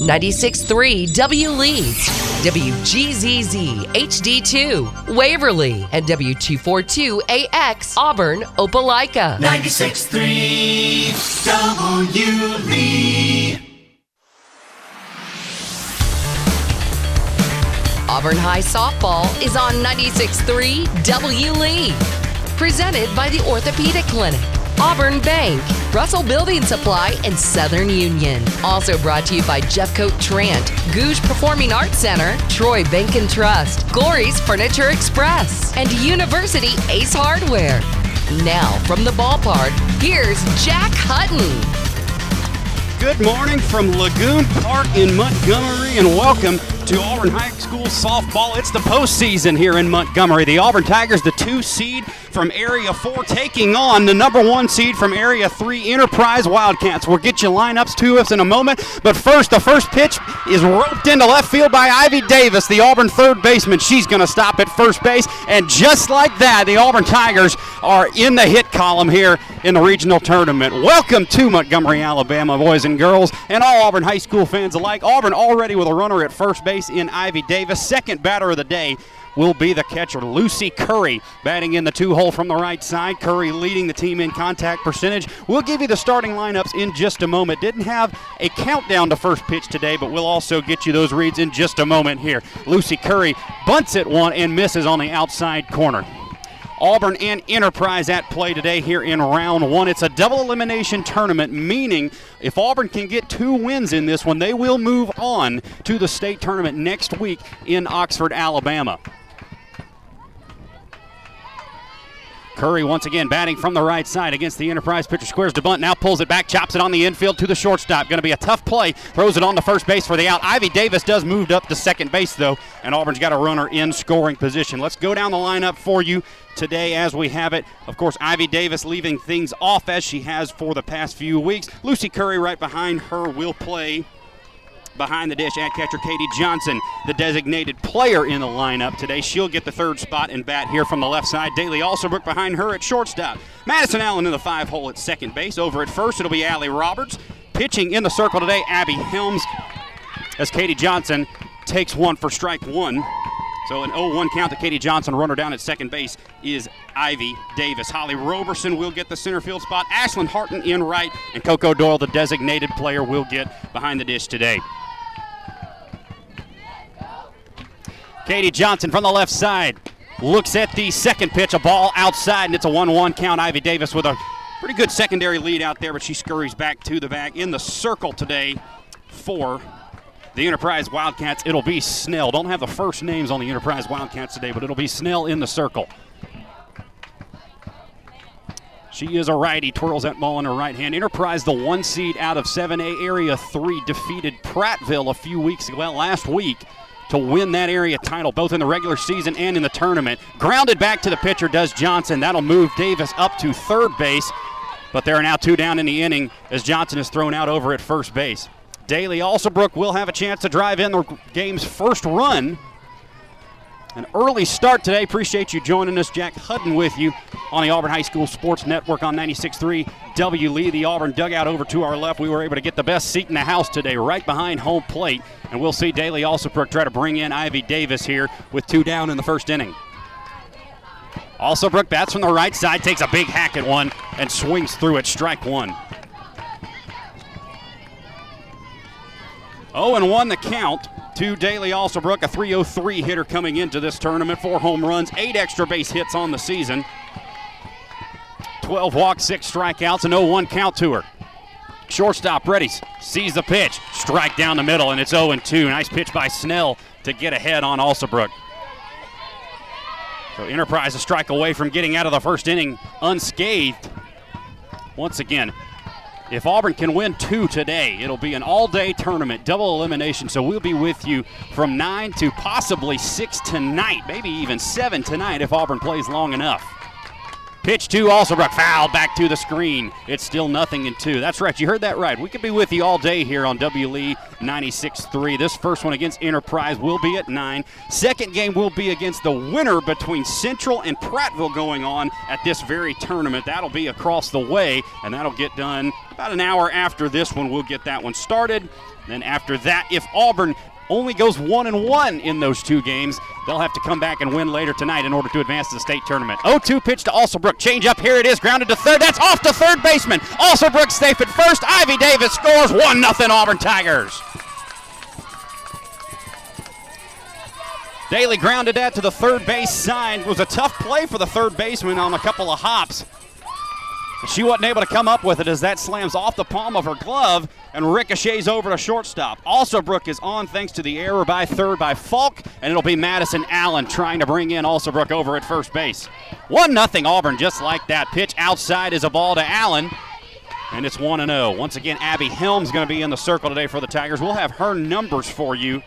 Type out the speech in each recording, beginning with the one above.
96.3 W Lee, WGZZ HD2 Waverly, and W242AX Auburn Opelika. 96.3 W Lee. Auburn High Softball is on 96.3 W Lee. Presented by the Orthopedic Clinic, Auburn Bank, Russell Building Supply, and Southern Union. Also brought to you by Jeffcoat Trant, Gogue Performing Arts Center, Troy Bank and Trust, Glory's Furniture Express, and University Ace Hardware. Now, from the ballpark, here's Jack Hutton. Good morning from Lagoon Park in Montgomery, and welcome to Auburn High School softball. It's the postseason here in Montgomery. The Auburn Tigers, the two seed from Area 4, taking on the number one seed from Area 3, Enterprise Wildcats. We'll get you lineups to us in a moment, but first, the first pitch is roped into left field by Ivy Davis, the Auburn third baseman. She's going to stop at first base, and just like that, the Auburn Tigers are in the hit column here in the regional tournament. Welcome to Montgomery, Alabama, boys and girls, and all Auburn High School fans alike. Auburn already with a runner at first base in Ivy Davis. Second batter of the day will be the catcher, Lucy Curry, batting in the two hole from the right side. Curry leading the team in contact percentage. We'll give you the starting lineups in just a moment. Didn't have a countdown to first pitch today, but we'll also get you those reads in just a moment here. Lucy Curry bunts it one and misses on the outside corner. Auburn and Enterprise at play today here in round one. It's a double elimination tournament, meaning if Auburn can get two wins in this one, they will move on to the state tournament next week in Oxford, Alabama. Curry once again batting from the right side against the Enterprise pitcher. Squares to bunt, now pulls it back, chops it on the infield to the shortstop. Going to be a tough play. Throws it on to first base for the out. Ivy Davis does move up to second base though, and Auburn's got a runner in scoring position. Let's go down the lineup for you today as we have it. Of course, Ivy Davis leaving things off as she has for the past few weeks. Lucy Curry right behind her will play behind the dish at catcher Katie Johnson, the designated player in the lineup today. She'll get the third spot and bat here from the left side. Daly Alsobrook behind her at shortstop. Madison Allen in the five hole at second base. Over at first, it'll be Allie Roberts. Pitching in the circle today, Abby Helms, as Katie Johnson takes one for strike one. So an 0-1 count to Katie Johnson. Runner down at second base is Ivy Davis. Holly Roberson will get the center field spot. Ashlyn Harton in right, and Coco Doyle, the designated player, will get behind the dish today. Katie Johnson from the left side looks at the second pitch, a ball outside, and it's a 1 1 count. Ivy Davis with a pretty good secondary lead out there, but she scurries back to the bag. In the circle today for the Enterprise Wildcats, it'll be Snell. Don't have the first names on the Enterprise Wildcats today, but it'll be Snell in the circle. She is a righty, twirls that ball in her right hand. Enterprise, the one seed out of 7A Area 3, defeated Prattville a few weeks ago, well, last week to win that area title, both in the regular season and in the tournament. Grounded back to the pitcher does Johnson. That'll move Davis up to third base, but there are now two down in the inning as Johnson is thrown out over at first base. Daly Alsobrook will have a chance to drive in the game's first run. An early start today. Appreciate you joining us. Jack Hutton with you on the Auburn High School Sports Network on 96.3 W. Lee. The Auburn dugout over to our left. We were able to get the best seat in the house today, right behind home plate. And we'll see Daly Alsobrook try to bring in Ivy Davis here with two down in the first inning. Alsobrook bats from the right side, takes a big hack at one, and swings through it. Strike one. 0 and 1 the count to Daly Alsobrook, a 303 hitter coming into this tournament. Four home runs, eight extra base hits on the season. 12 walks, six strikeouts, an 0 1 count to her. Shortstop ready, sees the pitch, strike down the middle, and it's 0 2. Nice pitch by Snell to get ahead on Alsobrook. So Enterprise a strike away from getting out of the first inning unscathed. Once again, if Auburn can win two today, it'll be an all day tournament, double elimination. So we'll be with you from 9 to possibly 6 tonight, maybe even 7 tonight if Auburn plays long enough. Pitch to Alsobrook, foul back to the screen. It's still nothing in two. That's right, you heard that right. We could be with you all day here on WLE 96.3. This first one against Enterprise will be at 9. Second game will be against the winner between Central and Prattville going on at this very tournament. That'll be across the way, and that'll get done about an hour after this one. We'll get that one started. Then after that, if Auburn only goes one and one in those two games. They'll have to come back and win later tonight in order to advance to the state tournament. 0-2 pitch to Alsobrook. Change up. Here it is. Grounded to third. That's off to third baseman. Alsobrook safe at first. Ivy Davis scores 1 0 Auburn Tigers. Daly grounded that to the third base side. It was a tough play for the third baseman on a couple of hops. She wasn't able to come up with it as that slams off the palm of her glove and ricochets over to shortstop. Also, Alsobrook is on thanks to the error by third by Falk, and it'll be Madison Allen trying to bring in Also, Alsobrook over at first base. 1 0 Auburn, just like that. Pitch outside is a ball to Allen. And it's 1 0. Once again, Abby Helms going to be in the circle today for the Tigers. We'll have her numbers for you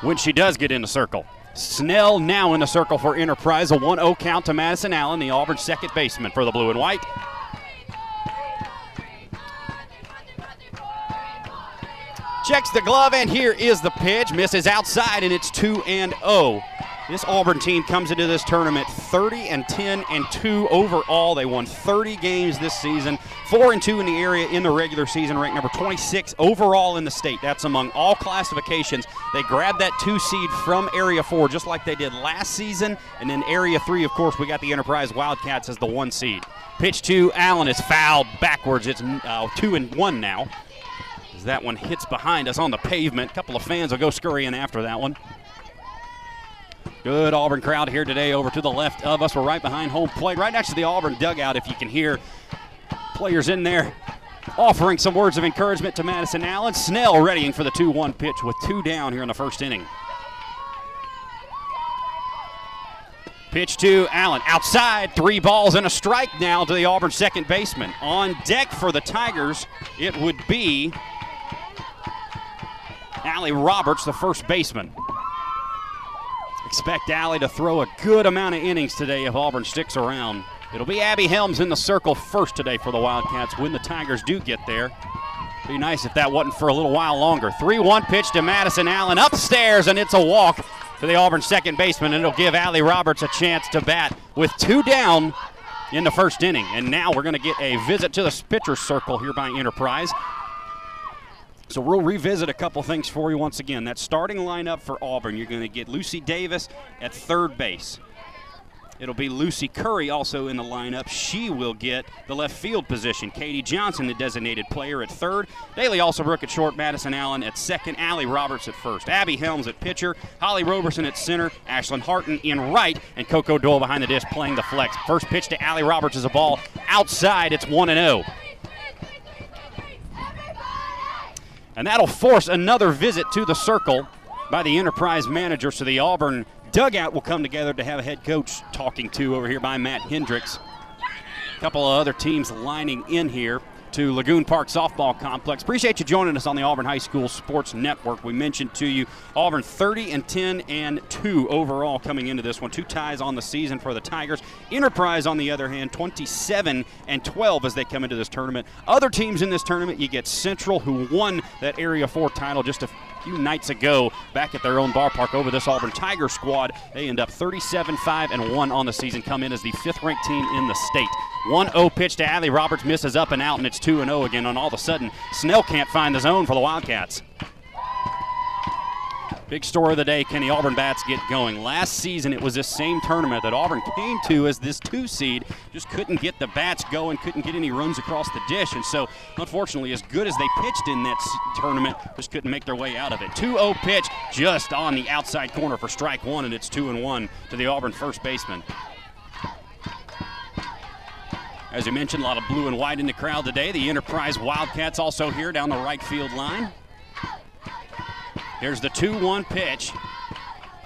when she does get in the circle. Snell now in the circle for Enterprise. A 1 0 count to Madison Allen, the Auburn second baseman for the blue and white. Checks the glove, and here is the pitch. Misses outside, and it's 2 and 0. This Auburn team comes into this tournament 30 and 10 and 2 overall. They won 30 games this season, 4 and 2 in the area in the regular season, ranked number 26 overall in the state. That's among all classifications. They grabbed that 2 seed from Area 4 just like they did last season, and in Area 3, of course, we got the Enterprise Wildcats as the 1 seed. Pitch to Allen is fouled backwards. It's uh, 2 and 1 now. As that one hits behind us on the pavement. A couple of fans will go scurrying after that one. Good Auburn crowd here today over to the left of us. We're right behind home plate, right next to the Auburn dugout, if you can hear players in there offering some words of encouragement to Madison Allen. Snell readying for the 2 1 pitch with two down here in the first inning. Pitch to Allen. Outside, three balls and a strike now to the Auburn second baseman. On deck for the Tigers, it would be Allie Roberts, the first baseman. Expect Allie to throw a good amount of innings today if Auburn sticks around. It'll be Abby Helms in the circle first today for the Wildcats when the Tigers do get there. Be nice if that wasn't for a little while longer. 3 1 pitch to Madison Allen upstairs, and it's a walk to the Auburn second baseman. And it'll give Allie Roberts a chance to bat with two down in the first inning. And now we're going to get a visit to the pitcher's circle here by Enterprise. So we'll revisit a couple things for you once again. That starting lineup for Auburn, you're going to get Lucy Davis at third base. It'll be Lucy Curry also in the lineup. She will get the left field position. Katie Johnson, the designated player, at third. Daly Alsobrook at short. Madison Allen at second. Allie Roberts at first. Abby Helms at pitcher. Holly Roberson at center. Ashlyn Harton in right. And Coco Doyle behind the dish playing the flex. First pitch to Allie Roberts is a ball outside. It's 1 0. And that'll force another visit to the circle by the Enterprise manager. So the Auburn dugout will come together to have a head coach talking to over here by Matt Hendricks. A couple of other teams lining in here to Lagoon Park Softball Complex. Appreciate you joining us on the Auburn High School Sports Network. We mentioned to you Auburn 30 and 10 and 2 overall coming into this one. Two ties on the season for the Tigers. Enterprise, on the other hand, 27 and 12 as they come into this tournament. Other teams in this tournament, you get Central, who won that Area 4 title just a few nights ago back at their own ballpark over this Auburn Tiger squad. They end up 37 5 and 1 on the season, come in as the fifth ranked team in the state. 1 0 pitch to Allie Roberts misses up and out, and it's 2 0 again. And all of a sudden, Snell can't find the zone for the Wildcats. Big story of the day, can the Auburn Bats get going? Last season, it was this same tournament that Auburn came to as this two seed, just couldn't get the Bats going, couldn't get any runs across the dish. And so, unfortunately, as good as they pitched in that tournament, just couldn't make their way out of it. 2 0 pitch just on the outside corner for strike one, and it's 2 and 1 to the Auburn first baseman. As you mentioned, a lot of blue and white in the crowd today. The Enterprise Wildcats also here down the right field line. Here's the 2 1 pitch.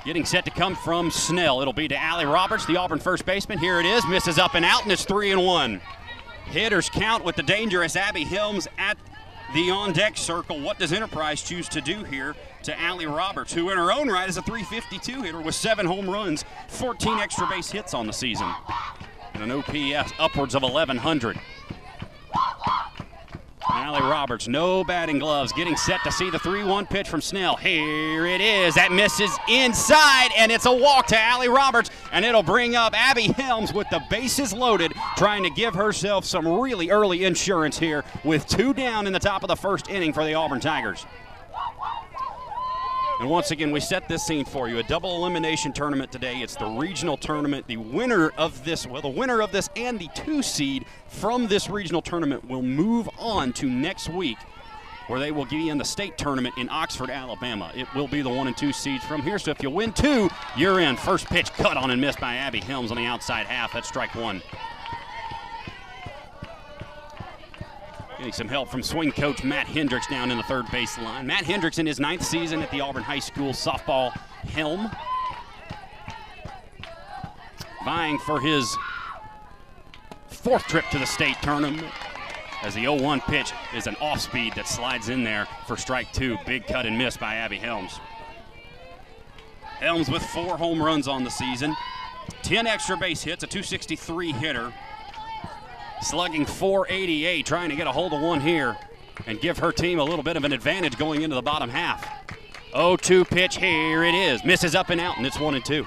Getting set to come from Snell. It'll be to Allie Roberts, the Auburn first baseman. Here it is. Misses up and out, and it's 3 and 1. Hitters count with the dangerous Abby Helms at the on deck circle. What does Enterprise choose to do here to Allie Roberts, who in her own right is a 352 hitter with seven home runs, 14 extra base hits on the season, and an OPS upwards of 1,100. Allie Roberts, no batting gloves, getting set to see the 3 1 pitch from Snell. Here it is. That misses inside, and it's a walk to Allie Roberts, and it'll bring up Abby Helms with the bases loaded, trying to give herself some really early insurance here with two down in the top of the first inning for the Auburn Tigers. And once again, we set this scene for you. A double elimination tournament today. It's the regional tournament. The winner of this, well, the winner of this and the two seed from this regional tournament will move on to next week where they will be in the state tournament in Oxford, Alabama. It will be the one and two seeds from here. So if you win two, you're in. First pitch cut on and missed by Abby Helms on the outside half. That's strike one. Getting some help from swing coach Matt Hendricks down in the third base line. Matt Hendricks in his ninth season at the Auburn High School softball helm. Vying for his fourth trip to the state tournament as the 0-1 pitch is an off speed that slides in there for strike two. Big cut and miss by Abby Helms. Helms with four home runs on the season, 10 extra base hits, a 263 hitter, slugging 488, trying to get a hold of one here and give her team a little bit of an advantage going into the bottom half. 0-2 pitch, here it is. Misses up and out, and it's one and two.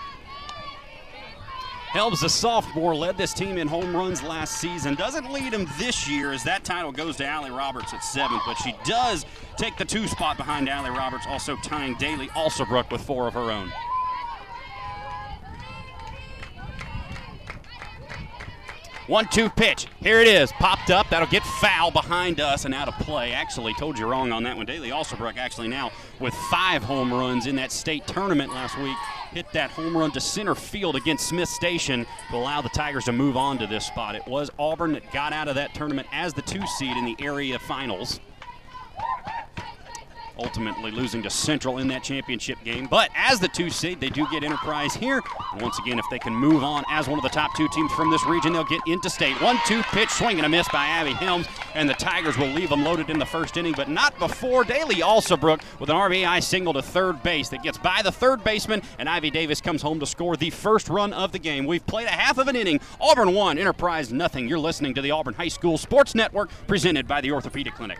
Helms, the sophomore, led this team in home runs last season. Doesn't lead him this year as that title goes to Allie Roberts at seventh, but she does take the two spot behind Allie Roberts, also tying Daly Alsobrook with four of her own. One two pitch. Here it is. Popped up. That'll get foul behind us and out of play. Actually, told you wrong on that one. Daly Alsobrook actually now with five home runs in that state tournament last week. Hit that home run to center field against Smith Station to allow the Tigers to move on to this spot. It was Auburn that got out of that tournament as the two seed in the area finals ultimately losing to Central in that championship game. But as the two seed, they do get Enterprise here. And once again, if they can move on as one of the top two teams from this region, they'll get into state. One two pitch swing and a miss by Abby Helms, and the Tigers will leave them loaded in the first inning, but not before Daly Alsobrook with an RBI single to third base that gets by the third baseman, and Ivy Davis comes home to score the first run of the game. We've played a half of an inning. Auburn one, Enterprise nothing. You're listening to the Auburn High School Sports Network, presented by the Orthopedic Clinic.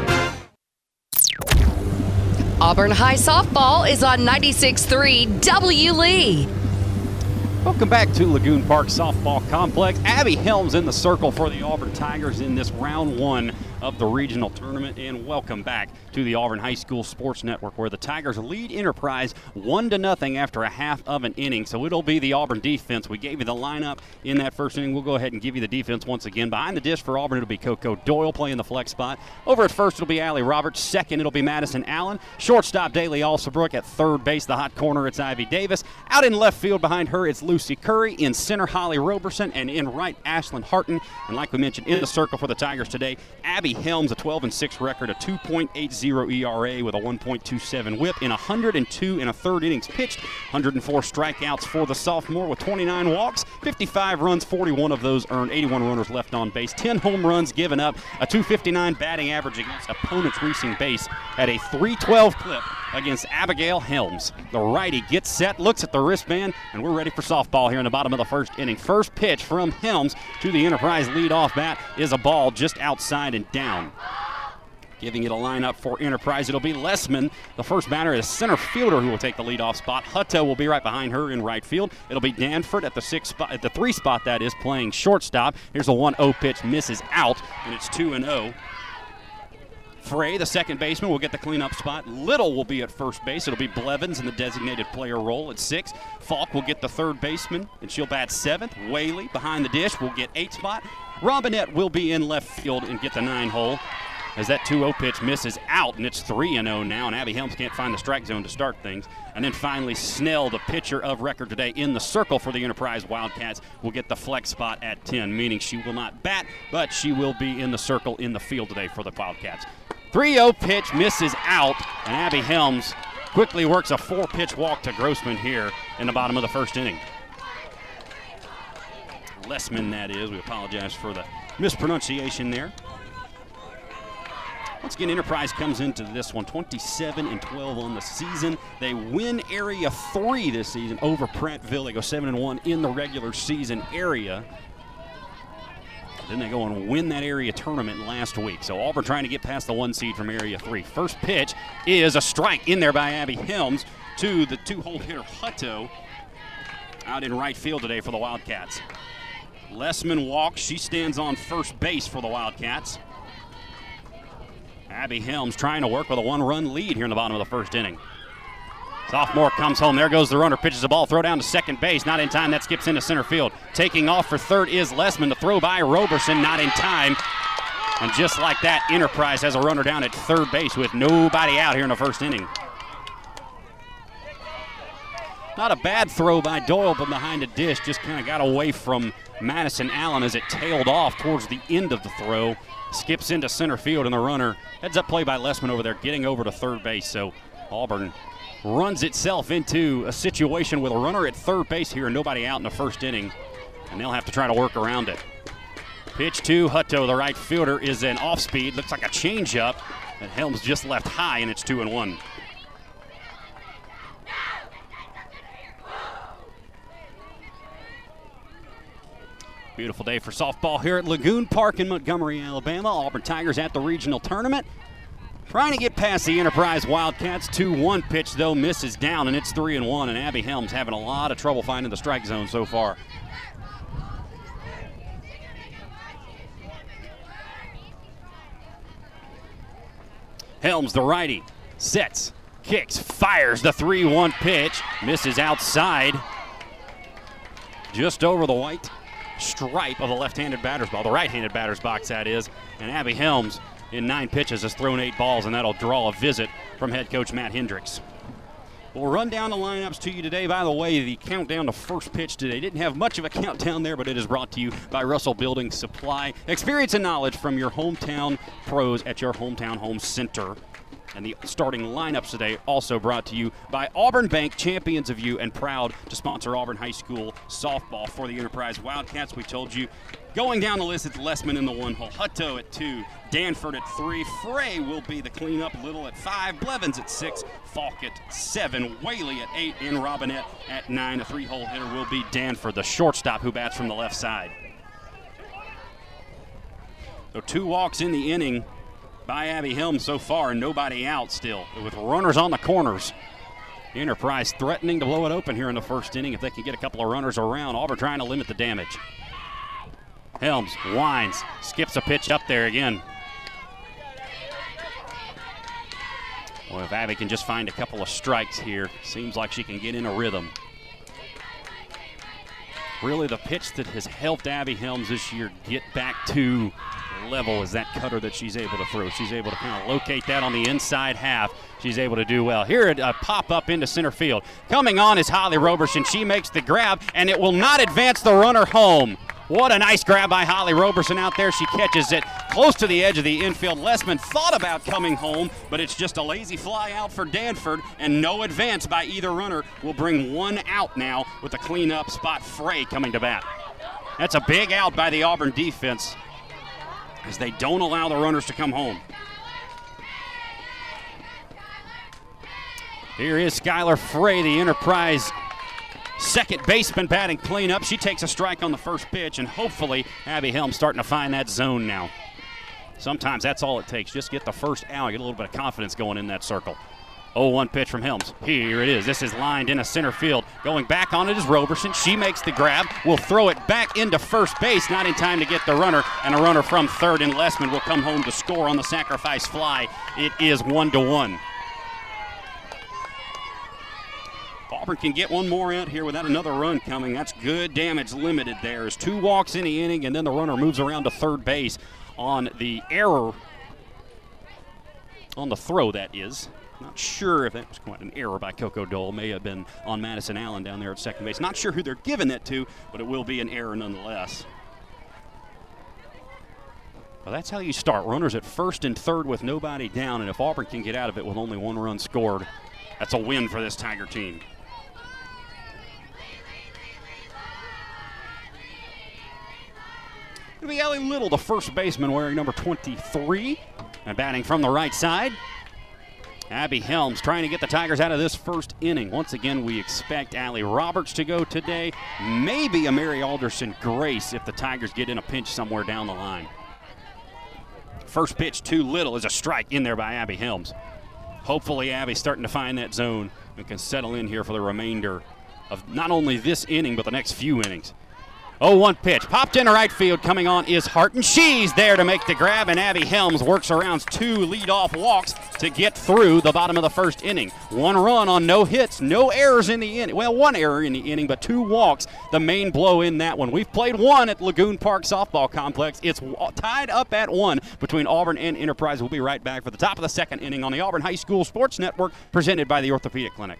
Auburn High Softball is on 96.3 W. Lee. Welcome back to Lagoon Park Softball Complex. Abby Helms in the circle for the Auburn Tigers in this round one of the regional tournament. And welcome back to the Auburn High School Sports Network, where the Tigers lead Enterprise one to nothing after a half of an inning. So it'll be the Auburn defense. We gave you the lineup in that first inning. We'll go ahead and give you the defense once again. Behind the dish for Auburn, it'll be Coco Doyle playing the flex spot. Over at first, it'll be Allie Roberts. Second, it'll be Madison Allen. Shortstop, Daly Alsobrook. At third base, the hot corner, it's Ivy Davis. Out in left field behind her, it's Lucy Curry. In center, Holly Roberson. And in right, Ashlyn Harton. And like we mentioned, in the circle for the Tigers today, Abby Helms, a 12 and 6 record, a 2.80 ERA with a 1.27 whip in 102 and a third innings pitched, 104 strikeouts for the sophomore with 29 walks, 55 runs, 41 of those earned, 81 runners left on base, 10 home runs given up, a 259 batting average against opponents reaching base at a 312 clip against Abigail Helms. The righty gets set, looks at the wristband, and we're ready for softball here in the bottom of the first inning. First pitch from Helms to the Enterprise leadoff bat is a ball just outside and down. Giving it a lineup for Enterprise, it'll be Lessman. The first batter is center fielder who will take the leadoff spot. Hutto will be right behind her in right field. It'll be Danford at the six spot, at the three spot that is playing shortstop. Here's a 1-0 pitch, misses out, and it's 2 and 0. Frey, the second baseman, will get the cleanup spot. Little will be at first base. It'll be Blevins in the designated player role at six. Falk will get the third baseman, and she'll bat seventh. Whaley behind the dish will get eight spot. Robinette will be in left field and get the nine hole as that 2-0 pitch misses out, and it's 3-0 now, and Abby Helms can't find the strike zone to start things. And then finally, Snell, the pitcher of record today in the circle for the Enterprise Wildcats, will get the flex spot at 10, meaning she will not bat, but she will be in the circle in the field today for the Wildcats. 3-0 pitch misses out, and Abby Helms quickly works a four-pitch walk to Grossman here in the bottom of the first inning. Lessman, that is. We apologize for the mispronunciation there. Once again, Enterprise comes into this one 27 and 12 on the season. They win Area 3 this season over Prattville. They go 7 and 1 in the regular season area. Then they go and win that area tournament last week. So Auburn trying to get past the one seed from Area 3. First pitch is a strike in there by Abby Helms to the two hole hitter Hutto out in right field today for the Wildcats. Lessman walks. She stands on first base for the Wildcats. Abby Helms trying to work with a one run lead here in the bottom of the first inning. Sophomore comes home. There goes the runner. Pitches the ball. Throw down to second base. Not in time. That skips into center field. Taking off for third is Lessman. The throw by Roberson. Not in time. And just like that, Enterprise has a runner down at third base with nobody out here in the first inning. Not a bad throw by Doyle, but behind the dish. Just kind of got away from Madison Allen as it tailed off towards the end of the throw. Skips into center field, and the runner heads up play by Lessman over there, getting over to third base. So Auburn runs itself into a situation with a runner at third base here and nobody out in the first inning, and they'll have to try to work around it. Pitch to Hutto, the right fielder, is an off speed. Looks like a changeup. And Helms just left high, and it's two and one. Beautiful day for softball here at Lagoon Park in Montgomery, Alabama. Auburn Tigers at the regional tournament. Trying to get past the Enterprise Wildcats. 2 1 pitch, though, misses down, and it's 3 and 1. And Abby Helms having a lot of trouble finding the strike zone so far. Helms, the righty, sets, kicks, fires the 3 1 pitch, misses outside, just over the white stripe of the left handed batter's ball, the right handed batter's box, that is. And Abby Helms, in nine pitches, has thrown eight balls, and that'll draw a visit from head coach Matt Hendricks. We'll run down the lineups to you today. By the way, the countdown to first pitch today didn't have much of a countdown there, but it is brought to you by Russell Building Supply. Experience and knowledge from your hometown pros at your hometown home center. And the starting lineups today also brought to you by Auburn Bank, champions of you, and proud to sponsor Auburn High School softball for the Enterprise Wildcats. We told you going down the list, it's Lessman in the one hole, Hutto at two, Danford at three, Frey will be the cleanup, Little at five, Blevins at six, Falk at seven, Whaley at eight, and Robinette at nine. A three hole hitter will be Danford, the shortstop who bats from the left side. So two walks in the inning by Abby Helms so far, nobody out still, with runners on the corners. Enterprise threatening to blow it open here in the first inning if they can get a couple of runners around. Auburn trying to limit the damage. Helms winds, skips a pitch up there again. Well, if Abby can just find a couple of strikes here, seems like she can get in a rhythm. Really, the pitch that has helped Abby Helms this year get back to level is that cutter that she's able to throw. She's able to kind of locate that on the inside half. She's able to do well. Here, a pop up into center field. Coming on is Holly Roberson. She makes the grab, and it will not advance the runner home. What a nice grab by Holly Roberson out there. She catches it close to the edge of the infield. Lessman thought about coming home, but it's just a lazy fly out for Danford, and no advance by either runner will bring one out now with a cleanup spot. Frey coming to bat. That's a big out by the Auburn defense as they don't allow the runners to come home. Here is Skylar Frey, the Enterprise second baseman batting cleanup. She takes a strike on the first pitch, and hopefully Abby Helm starting to find that zone now. Sometimes that's all it takes. Just get the first out, get a little bit of confidence going in that circle. 0-1 pitch from Helms. Here it is. This is lined in a center field. Going back on it is Roberson. She makes the grab. Will throw it back into first base. Not in time to get the runner. And a runner from third and Lessman will come home to score on the sacrifice fly. It is one to one. Auburn can get one more out here without another run coming. That's good damage limited there. There's two walks in the inning, and then the runner moves around to third base on the error on the throw, that is. Not sure if that was quite an error by Coco Doyle. May have been on Madison Allen down there at second base. Not sure who they're giving that to, but it will be an error nonetheless. Well, that's how you start. Runners at first and third with nobody down, and if Auburn can get out of it with only one run scored, that's a win for this Tiger team. It'll be Ellie Little, the first baseman, wearing number 23, and batting from the right side. Abby Helms trying to get the Tigers out of this first inning. Once again, we expect Allie Roberts to go today. Maybe a Mary Alderson Grace if the Tigers get in a pinch somewhere down the line. First pitch to little is a strike in there by Abby Helms. Hopefully, Abby's starting to find that zone and can settle in here for the remainder of not only this inning, but the next few innings. 0 1 pitch. Popped into right field. Coming on is Hart, and she's there to make the grab. And Abby Helms works around two leadoff walks to get through the bottom of the first inning. One run on no hits, no errors in the inning. Well, one error in the inning, but two walks. The main blow in that one. We've played one at Lagoon Park Softball Complex. It's tied up at one between Auburn and Enterprise. We'll be right back for the top of the second inning on the Auburn High School Sports Network, presented by the Orthopedic Clinic.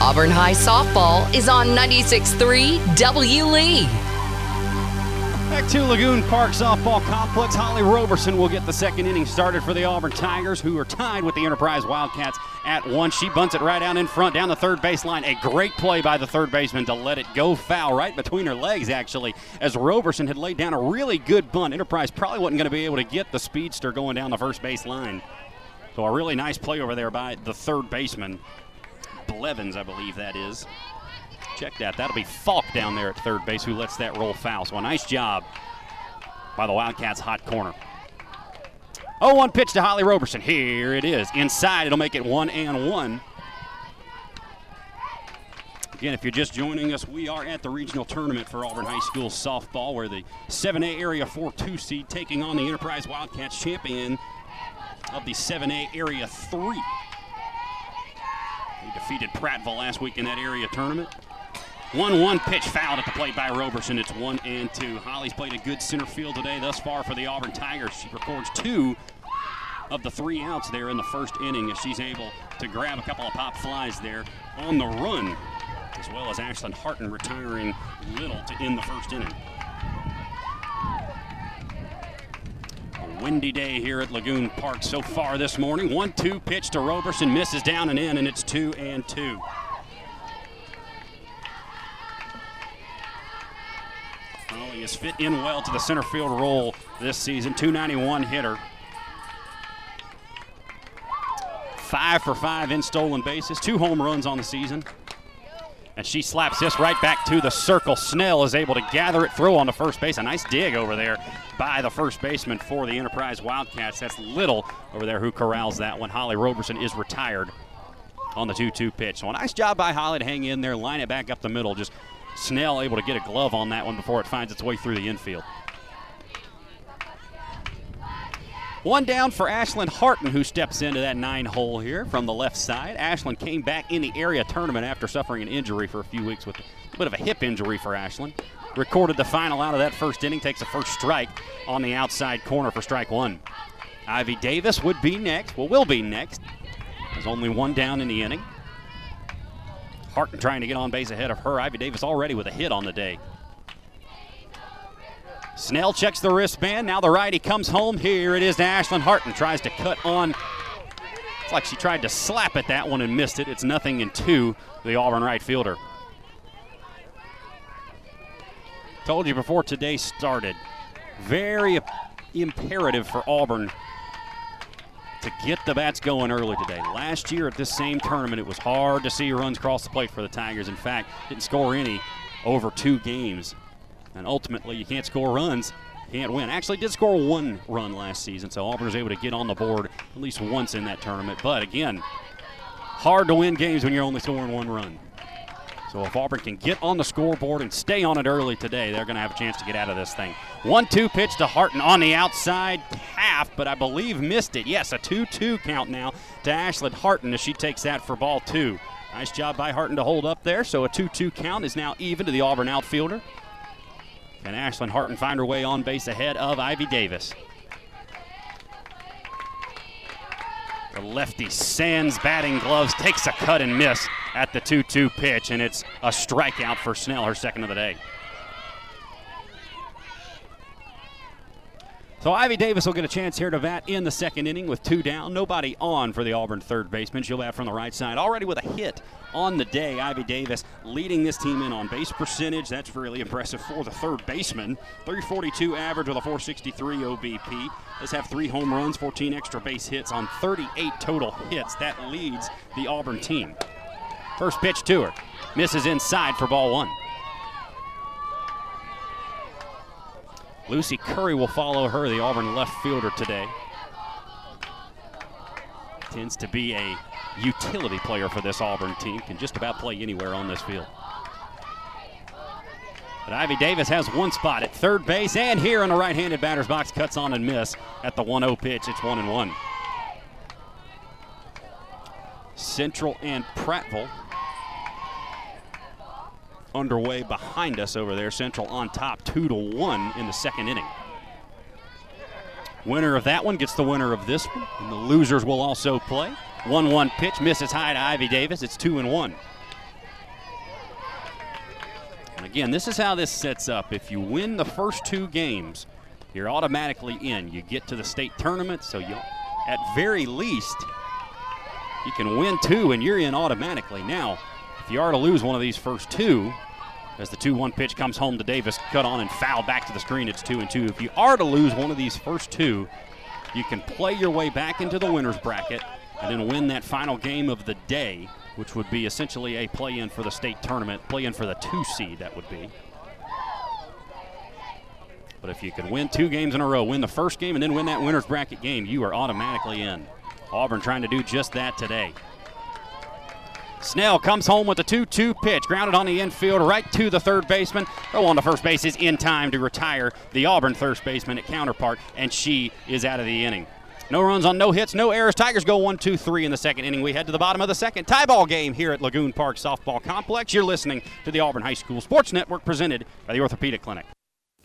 Auburn High Softball is on 96.3 W. Lee. Back to Lagoon Park Softball Complex. Holly Roberson will get the second inning started for the Auburn Tigers, who are tied with the Enterprise Wildcats at one. She bunts it right out in front, down the third baseline. A great play by the third baseman to let it go foul right between her legs, actually, as Roberson had laid down a really good bunt. Enterprise probably wasn't going to be able to get the speedster going down the first base line. So a really nice play over there by the third baseman. Blevins, I believe that is. Check that. That'll be Falk down there at third base who lets that roll foul. So a nice job by the Wildcats' hot corner. 0 1 pitch to Holly Roberson. Here it is. Inside, it'll make it 1 and 1. Again, if you're just joining us, we are at the regional tournament for Auburn High School softball, where the 7A Area 4 2 seed taking on the Enterprise Wildcats champion of the 7A Area 3. They defeated Prattville last week in that area tournament. 1 1 pitch fouled at the plate by Roberson. It's 1 and 2. Holly's played a good center field today thus far for the Auburn Tigers. She records two of the three outs there in the first inning as she's able to grab a couple of pop flies there on the run, as well as Ashlyn Harton retiring little to end the first inning. Windy day here at Lagoon Park so far this morning. 1 2 pitch to Roberson, misses down and in, and it's 2 and 2. Holly has fit in well to the center field role this season. 291 hitter. Five for five in stolen bases, two home runs on the season. And she slaps this right back to the circle. Snell is able to gather it, throw on the first base. A nice dig over there by the first baseman for the Enterprise Wildcats. That's Little over there who corrals that one. Holly Roberson is retired on the 2 2 pitch. So a nice job by Holly to hang in there, line it back up the middle. Just Snell able to get a glove on that one before it finds its way through the infield. One down for Ashlyn Harton, who steps into that nine hole here from the left side. Ashlyn came back in the area tournament after suffering an injury for a few weeks with a bit of a hip injury for Ashlyn. Recorded the final out of that first inning, takes a first strike on the outside corner for strike one. Ivy Davis would be next, well, will be next. There's only one down in the inning. Harton trying to get on base ahead of her. Ivy Davis already with a hit on the day. Snell checks the wristband. Now the righty comes home. Here it is to Ashlyn Harton. Tries to cut on. It's like she tried to slap at that one and missed it. It's nothing in two, the Auburn right fielder. Told you before today started. Very imperative for Auburn to get the bats going early today. Last year at this same tournament, it was hard to see runs cross the plate for the Tigers. In fact, didn't score any over two games. And ultimately, you can't score runs, can't win. Actually, did score one run last season, so Auburn was able to get on the board at least once in that tournament. But again, hard to win games when you're only scoring one run. So if Auburn can get on the scoreboard and stay on it early today, they're going to have a chance to get out of this thing. 1 2 pitch to Harton on the outside half, but I believe missed it. Yes, a 2 2 count now to Ashlyn Harton as she takes that for ball two. Nice job by Harton to hold up there. So a 2 2 count is now even to the Auburn outfielder. Can Ashlyn Harton find her way on base ahead of Ivy Davis? The lefty sands batting gloves, takes a cut and miss at the 2 2 pitch, and it's a strikeout for Snell, her second of the day. So Ivy Davis will get a chance here to bat in the second inning with two down. Nobody on for the Auburn third baseman. She'll bat from the right side. Already with a hit on the day, Ivy Davis leading this team in on base percentage. That's really impressive for the third baseman. 342 average with a 463 OBP. Does have three home runs, 14 extra base hits on 38 total hits. That leads the Auburn team. First pitch to her. Misses inside for ball one. Lucy Curry will follow her, the Auburn left fielder today. Tends to be a utility player for this Auburn team, can just about play anywhere on this field. But Ivy Davis has one spot at third base and here in the right handed batter's box, cuts on and miss at the 1 0 pitch. It's 1 and 1. Central and Prattville underway behind us over there. Central on top, two to one in the second inning. Winner of that one gets the winner of this one, and the losers will also play. 1 1 pitch misses high to Ivy Davis. It's 2 and 1. And again, this is how this sets up. If you win the first two games, you're automatically in. You get to the state tournament, so you, at very least, you can win two and you're in automatically. Now, if you are to lose one of these first two, as the 2 1 pitch comes home to Davis, cut on and foul back to the screen, it's 2 and 2. If you are to lose one of these first two, you can play your way back into the winner's bracket and then win that final game of the day, which would be essentially a play in for the state tournament, play in for the two seed, that would be. But if you can win two games in a row, win the first game, and then win that winner's bracket game, you are automatically in. Auburn trying to do just that today. Snell comes home with a 2 2 pitch, grounded on the infield right to the third baseman. Throw on the first base is in time to retire the Auburn first baseman at counterpart, and she is out of the inning. No runs on no hits, no errors. Tigers go 1 2 3 in the second inning. We head to the bottom of the second. Tie ball game here at Lagoon Park Softball Complex. You're listening to the Auburn High School Sports Network presented by the Orthopedic Clinic.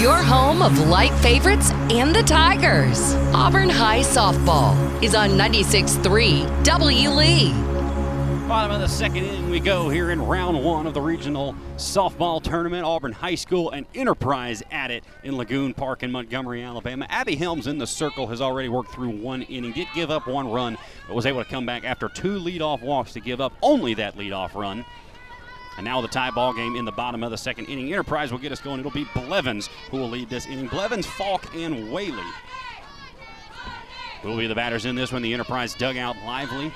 Your home of light favorites and the Tigers. Auburn High Softball is on 96.3 W. Lee. Bottom of the second inning we go here in round one of the regional softball tournament. Auburn High School and Enterprise at it in Lagoon Park in Montgomery, Alabama. Abby Helms in the circle has already worked through one inning, did give up one run, but was able to come back after two leadoff walks to give up only that leadoff run. And now the tie ball game in the bottom of the second inning. Enterprise will get us going. It'll be Blevins who will lead this inning. Blevins, Falk, and Whaley will be the batters in this one. The Enterprise dugout lively.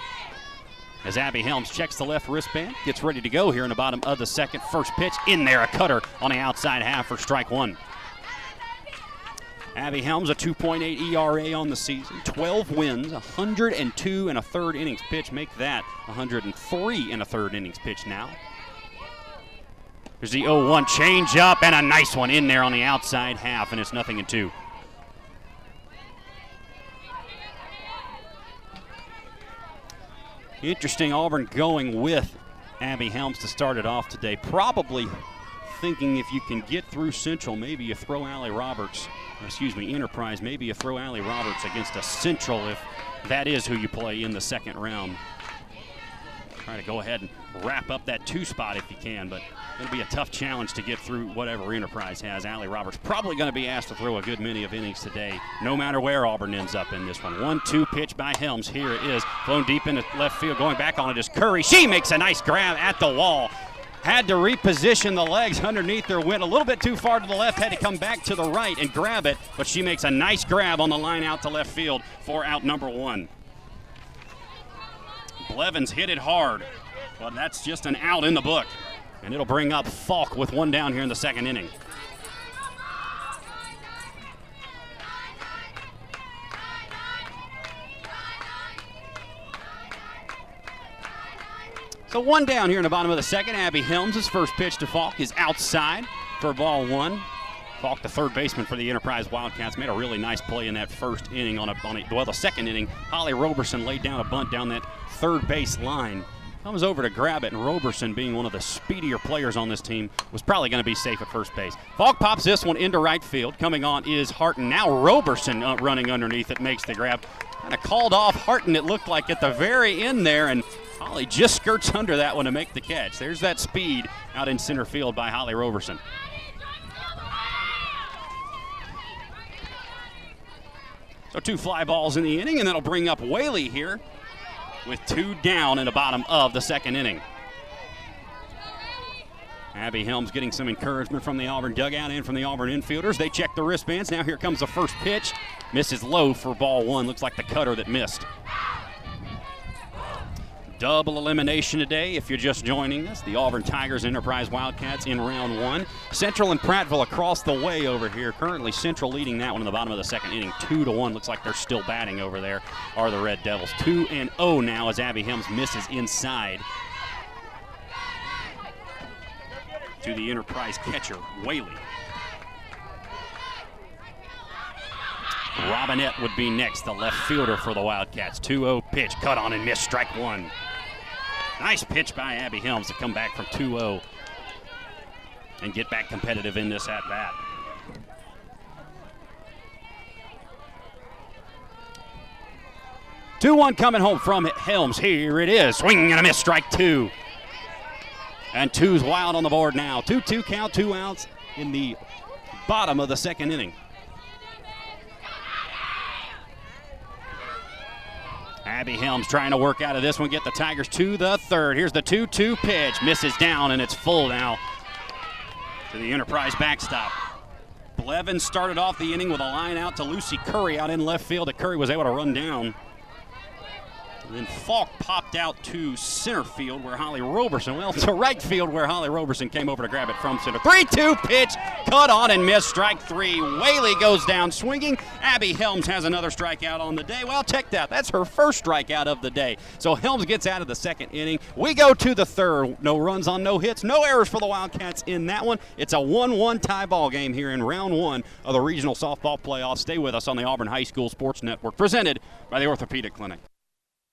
As Abby Helms checks the left wristband, gets ready to go here in the bottom of the second. First pitch in there, a cutter on the outside half for strike one. Abby Helms, a 2.8 ERA on the season, 12 wins, 102 and a third innings pitch. Make that 103 and a third innings pitch now. There's the 0 1 change up and a nice one in there on the outside half, and it's nothing in two. Interesting, Auburn going with Abby Helms to start it off today. Probably thinking if you can get through Central, maybe you throw Allie Roberts, excuse me, Enterprise, maybe you throw Allie Roberts against a Central if that is who you play in the second round. Try to go ahead and wrap up that two spot if you can, but it'll be a tough challenge to get through whatever Enterprise has. Allie Roberts probably going to be asked to throw a good many of innings today, no matter where Auburn ends up in this one. One-two pitch by Helms. Here it is, flown deep into left field. Going back on it is Curry. She makes a nice grab at the wall. Had to reposition the legs underneath her. Went a little bit too far to the left. Had to come back to the right and grab it, but she makes a nice grab on the line out to left field for out number one. Blevins hit it hard, but that's just an out in the book. And it'll bring up Falk with one down here in the second inning. So one down here in the bottom of the second. Abby Helms' his first pitch to Falk is outside for ball one. Falk, the third baseman for the Enterprise Wildcats, made a really nice play in that first inning on a, on a well, the second inning. Holly Roberson laid down a bunt down that third base line. Comes over to grab it, and Roberson, being one of the speedier players on this team, was probably going to be safe at first base. Falk pops this one into right field. Coming on is Harton. Now Roberson uh, running underneath it makes the grab. Kind of called off Harton, it looked like, at the very end there, and Holly just skirts under that one to make the catch. There's that speed out in center field by Holly Roberson. So two fly balls in the inning, and that'll bring up Whaley here with two down in the bottom of the second inning. Abby Helms getting some encouragement from the Auburn dugout and from the Auburn infielders. They check the wristbands. Now here comes the first pitch. Misses low for ball one. Looks like the cutter that missed. Double elimination today if you're just joining us. The Auburn Tigers Enterprise Wildcats in round one. Central and Prattville across the way over here. Currently Central leading that one in the bottom of the second inning. Two to one. Looks like they're still batting over there are the Red Devils. Two and oh now as Abby Helms misses inside. To the Enterprise catcher, Whaley. Robinette would be next, the left fielder for the Wildcats. 2 0 pitch, cut on and missed, strike one. Nice pitch by Abby Helms to come back from 2 0 and get back competitive in this at bat. Two one coming home from Helms. Here it is. Swing and a miss. Strike two. And two's wild on the board now. 2 2 count, two outs in the bottom of the second inning. Abby Helms trying to work out of this one, get the Tigers to the third. Here's the 2 2 pitch. Misses down, and it's full now to the Enterprise backstop. Blevins started off the inning with a line out to Lucy Curry out in left field that Curry was able to run down. And then Falk popped out to center field where Holly Roberson, well, to right field where Holly Roberson came over to grab it from center. 3 2 pitch, cut on and missed, strike three. Whaley goes down swinging. Abby Helms has another strikeout on the day. Well, check that. That's her first strikeout of the day. So Helms gets out of the second inning. We go to the third. No runs on no hits, no errors for the Wildcats in that one. It's a 1 1 tie ball game here in round one of the regional softball playoffs. Stay with us on the Auburn High School Sports Network, presented by the Orthopedic Clinic.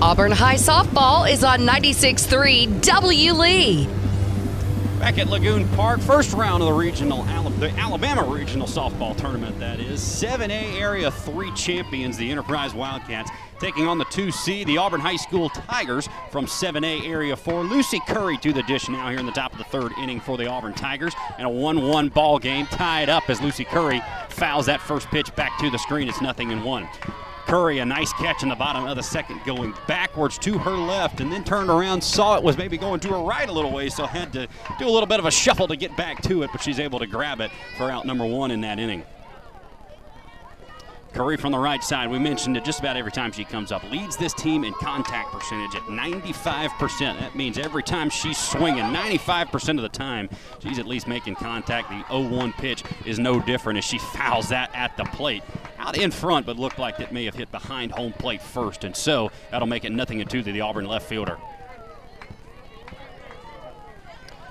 Auburn High Softball is on 96.3 W. Lee. Back at Lagoon Park, first round of the regional, the Alabama Regional Softball Tournament. That is 7A Area 3 champions, the Enterprise Wildcats, taking on the 2C, the Auburn High School Tigers from 7A Area 4. Lucy Curry to the dish now here in the top of the third inning for the Auburn Tigers, and a 1-1 ball game tied up as Lucy Curry fouls that first pitch back to the screen. It's nothing in one. Curry, a nice catch in the bottom of the second, going backwards to her left, and then turned around, saw it was maybe going to her right a little way, so had to do a little bit of a shuffle to get back to it, but she's able to grab it for out number one in that inning. Curry from the right side, we mentioned it just about every time she comes up, leads this team in contact percentage at 95%. That means every time she's swinging, 95% of the time, she's at least making contact. The 0 1 pitch is no different as she fouls that at the plate. Out in front, but looked like it may have hit behind home plate first, and so that'll make it nothing and two to the Auburn left fielder.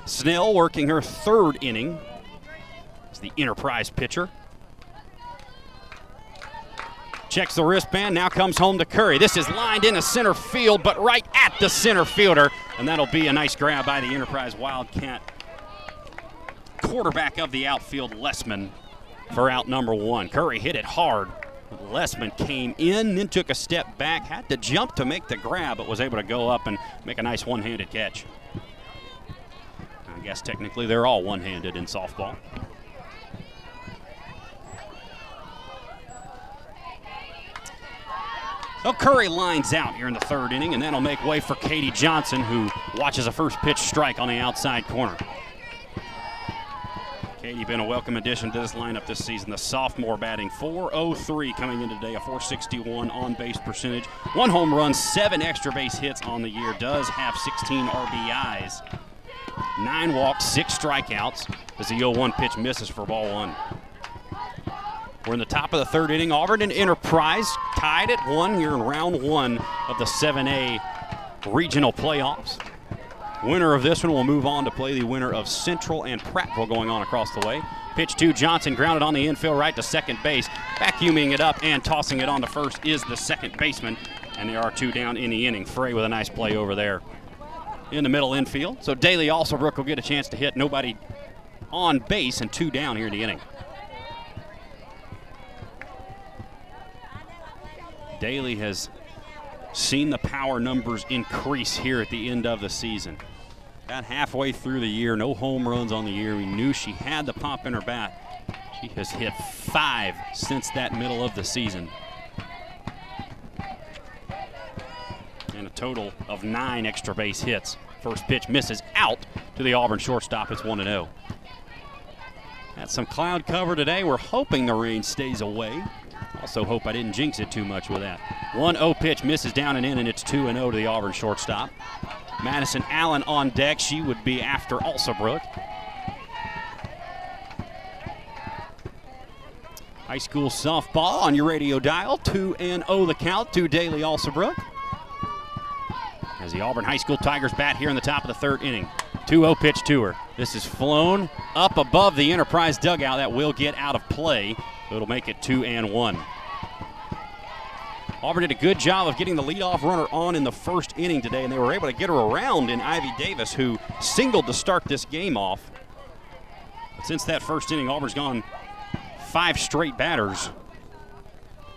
Snell working her third inning as the Enterprise pitcher. Checks the wristband, now comes home to Curry. This is lined in into center field, but right at the center fielder. And that'll be a nice grab by the Enterprise Wildcat quarterback of the outfield, Lessman, for out number one. Curry hit it hard. Lessman came in, then took a step back, had to jump to make the grab, but was able to go up and make a nice one handed catch. I guess technically they're all one handed in softball. So Curry lines out here in the third inning, and that'll make way for Katie Johnson, who watches a first pitch strike on the outside corner. Katie been a welcome addition to this lineup this season. The sophomore batting 403 coming in today, a 461 on base percentage. One home run, seven extra base hits on the year, does have 16 RBIs. Nine walks, six strikeouts as the 0 1 pitch misses for ball one. We're in the top of the third inning. Auburn and Enterprise tied at one here in round one of the 7A regional playoffs. Winner of this one will move on to play the winner of Central and Prattville going on across the way. Pitch two, Johnson, grounded on the infield right to second base. Vacuuming it up and tossing it on to first is the second baseman. And there are two down in the inning. Frey with a nice play over there in the middle infield. So Daly Alsobrook will get a chance to hit nobody on base and two down here in the inning. Daly has seen the power numbers increase here at the end of the season. Got halfway through the year, no home runs on the year. We knew she had the pop in her bat. She has hit five since that middle of the season. And a total of nine extra base hits. First pitch misses out to the Auburn shortstop. It's 1 0. Had some cloud cover today. We're hoping the rain stays away. Also hope I didn't jinx it too much with that. 1-0 pitch misses down and in, and it's 2-0 to the Auburn shortstop. Madison Allen on deck. She would be after Alsobrook. High school softball on your radio dial. 2 and 0 the count to Daly Alsobrook. As the Auburn High School Tigers bat here in the top of the third inning. 2 0 pitch to her. This is flown up above the Enterprise dugout. That will get out of play. It'll make it 2 and 1. Auburn did a good job of getting the leadoff runner on in the first inning today, and they were able to get her around in Ivy Davis, who singled to start this game off. But since that first inning, Auburn's gone five straight batters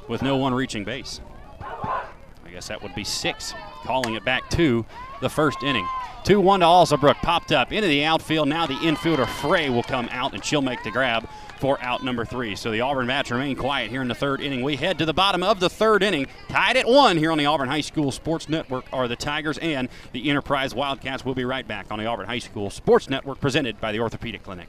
with no one reaching base. I guess that would be six, calling it back to the first inning. 2 1 to Alsobrook. Popped up into the outfield. Now the infielder Frey will come out and she'll make the grab for out number three. So the Auburn Bats remain quiet here in the third inning. We head to the bottom of the third inning. Tied at one here on the Auburn High School Sports Network are the Tigers and the Enterprise Wildcats. We'll be right back on the Auburn High School Sports Network presented by the Orthopedic Clinic.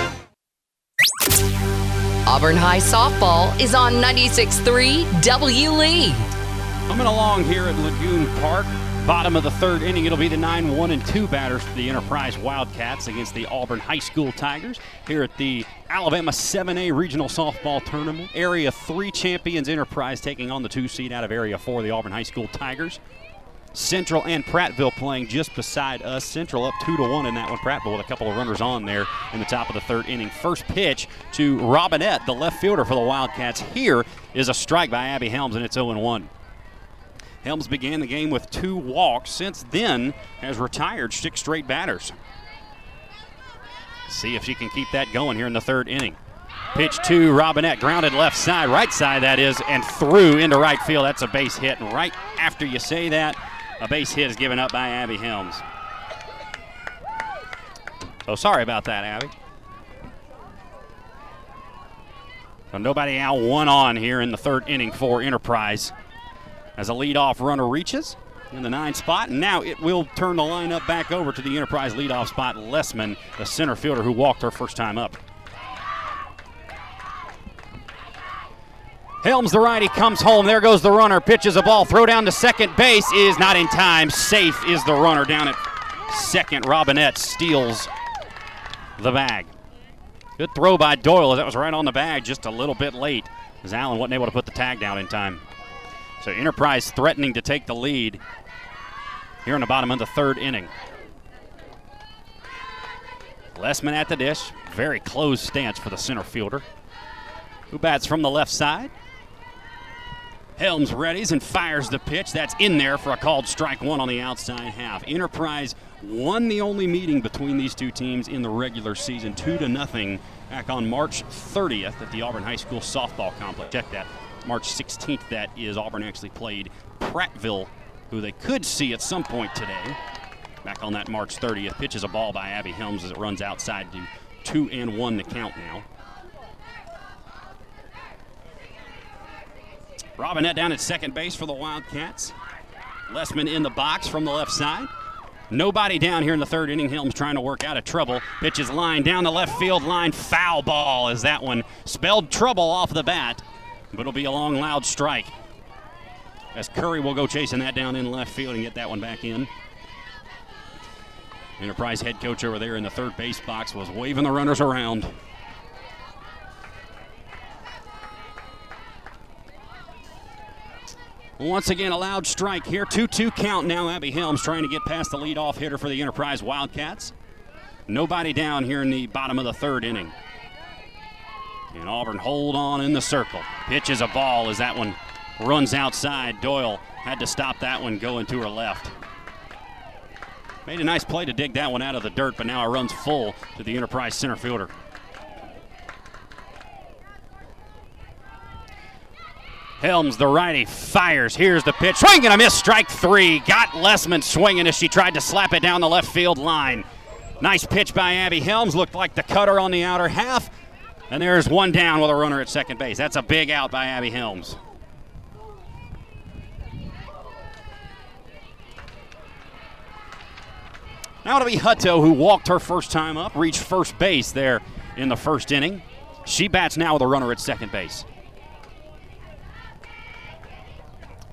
Auburn High softball is on 96.3 W. Lee. Coming along here at Lagoon Park. Bottom of the third inning, it'll be the 9 1 and 2 batters for the Enterprise Wildcats against the Auburn High School Tigers here at the Alabama 7A Regional Softball Tournament. Area 3 champions Enterprise taking on the 2 seed out of Area 4, the Auburn High School Tigers. Central and Prattville playing just beside us. Central up two to one in that one. Prattville with a couple of runners on there in the top of the third inning. First pitch to Robinette, the left fielder for the Wildcats. Here is a strike by Abby Helms, and it's 0 1. Helms began the game with two walks. Since then, has retired six straight batters. See if she can keep that going here in the third inning. Pitch to Robinette, grounded left side, right side that is, and through into right field. That's a base hit. And right after you say that, a base hit is given up by Abby Helms. So sorry about that, Abby. So nobody out, one on here in the third inning for Enterprise. As a leadoff runner reaches in the nine spot, and now it will turn the lineup back over to the Enterprise leadoff spot. Lessman, the center fielder who walked her first time up. Helms, the righty, comes home. There goes the runner. Pitches a ball. Throw down to second base is not in time. Safe is the runner down at second. Robinette steals the bag. Good throw by Doyle that was right on the bag just a little bit late as Allen wasn't able to put the tag down in time. So Enterprise threatening to take the lead here in the bottom of the third inning. Lessman at the dish. Very close stance for the center fielder. Who bats from the left side? Helms readies and fires the pitch. That's in there for a called strike one on the outside half. Enterprise won the only meeting between these two teams in the regular season, two to nothing, back on March 30th at the Auburn High School softball complex. Check that. March 16th, that is. Auburn actually played Prattville, who they could see at some point today. Back on that March 30th, pitches a ball by Abby Helms as it runs outside to two and one to count now. Robinette down at second base for the Wildcats. Lessman in the box from the left side. Nobody down here in the third inning. Helms trying to work out of trouble. Pitches line down the left field line. Foul ball is that one spelled trouble off the bat, but it'll be a long, loud strike. As Curry will go chasing that down in left field and get that one back in. Enterprise head coach over there in the third base box was waving the runners around. Once again, a loud strike here. 2 2 count now. Abby Helms trying to get past the leadoff hitter for the Enterprise Wildcats. Nobody down here in the bottom of the third inning. And Auburn hold on in the circle. Pitches a ball as that one runs outside. Doyle had to stop that one going to her left. Made a nice play to dig that one out of the dirt, but now it runs full to the Enterprise center fielder. Helms, the righty, fires. Here's the pitch. Swing and a miss. Strike three. Got Lessman swinging as she tried to slap it down the left field line. Nice pitch by Abby Helms. Looked like the cutter on the outer half. And there's one down with a runner at second base. That's a big out by Abby Helms. Now it'll be Hutto, who walked her first time up, reached first base there in the first inning. She bats now with a runner at second base.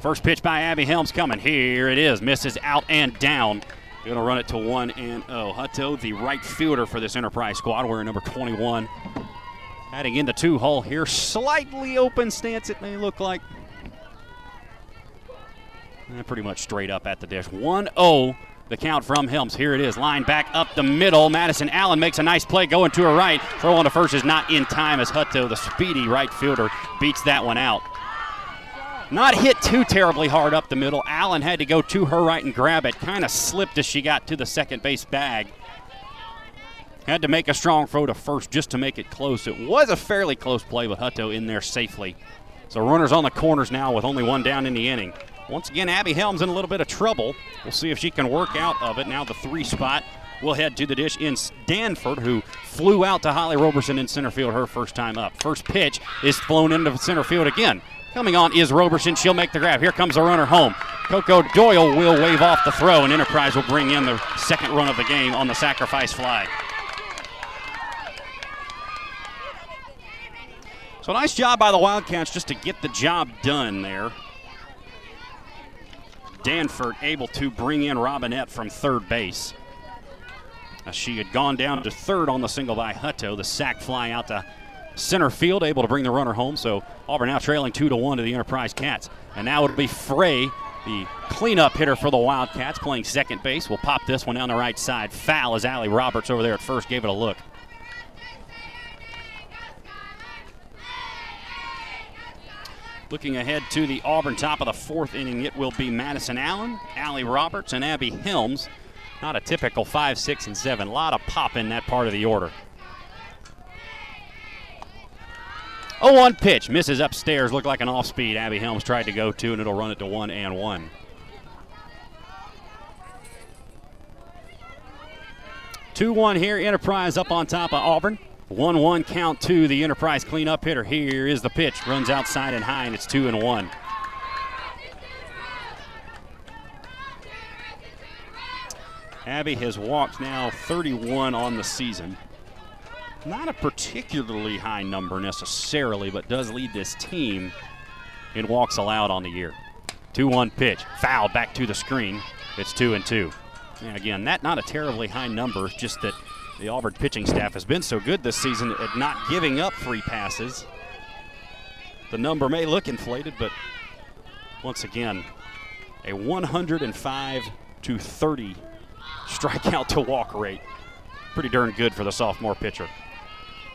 First pitch by Abby Helms coming. Here it is. Misses out and down. Going to run it to 1 and 0. Hutto, the right fielder for this Enterprise squad, wearing number 21. Heading the two hole here. Slightly open stance, it may look like. Eh, pretty much straight up at the dish. 1 0 the count from Helms. Here it is. Line back up the middle. Madison Allen makes a nice play going to her right. Throw on to first is not in time as Hutto, the speedy right fielder, beats that one out. Not hit too terribly hard up the middle. Allen had to go to her right and grab it. Kind of slipped as she got to the second base bag. Had to make a strong throw to first just to make it close. It was a fairly close play, but Hutto in there safely. So runners on the corners now with only one down in the inning. Once again, Abby Helms in a little bit of trouble. We'll see if she can work out of it. Now the three spot will head to the dish in Stanford, who flew out to Holly Roberson in center field her first time up. First pitch is flown into center field again. Coming on is Roberson. She'll make the grab. Here comes the runner home. Coco Doyle will wave off the throw, and Enterprise will bring in the second run of the game on the sacrifice fly. So nice job by the Wildcats just to get the job done there. Danford able to bring in Robinette from third base. As she had gone down to third on the single by Hutto. The sac fly out to center field, able to bring the runner home. So Auburn now trailing two to one to the Enterprise Cats. And now it'll be Frey, the cleanup hitter for the Wildcats, playing second base. We'll pop this one down the right side. Foul as Allie Roberts over there at first gave it a look. Looking ahead to the Auburn top of the fourth inning, it will be Madison Allen, Allie Roberts, and Abby Helms. Not a typical five, six, and seven. A lot of pop in that part of the order. 0 1 pitch. Misses upstairs. Looked like an off speed. Abby Helms tried to go to, and it'll run it to 1 and 1. Two one here. Enterprise up on top of Auburn. 1 1 count to the Enterprise cleanup hitter. Here is the pitch. Runs outside and high, and it's 2 and 1. Abby has walked now 31 on the season. Not a particularly high number necessarily, but does lead this team in walks allowed on the year. 2 1 pitch. Foul back to the screen. It's 2 and 2. And again, that not a terribly high number, just that the Auburn pitching staff has been so good this season at not giving up free passes. The number may look inflated, but once again, a 105 to 30 strikeout to walk rate. Pretty darn good for the sophomore pitcher.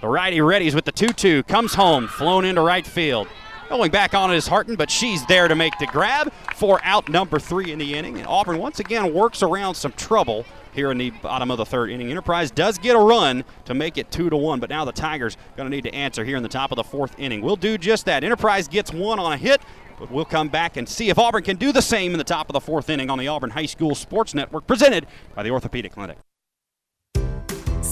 The righty readies with the 2 2. Comes home, flown into right field. Going back on it is Harton, but she's there to make the grab for out number three in the inning. And Auburn once again works around some trouble here in the bottom of the third inning. Enterprise does get a run to make it two to one, but now the Tigers going to need to answer here in the top of the fourth inning. We'll do just that. Enterprise gets one on a hit, but we'll come back and see if Auburn can do the same in the top of the fourth inning on the Auburn High School Sports Network, presented by the Orthopedic Clinic.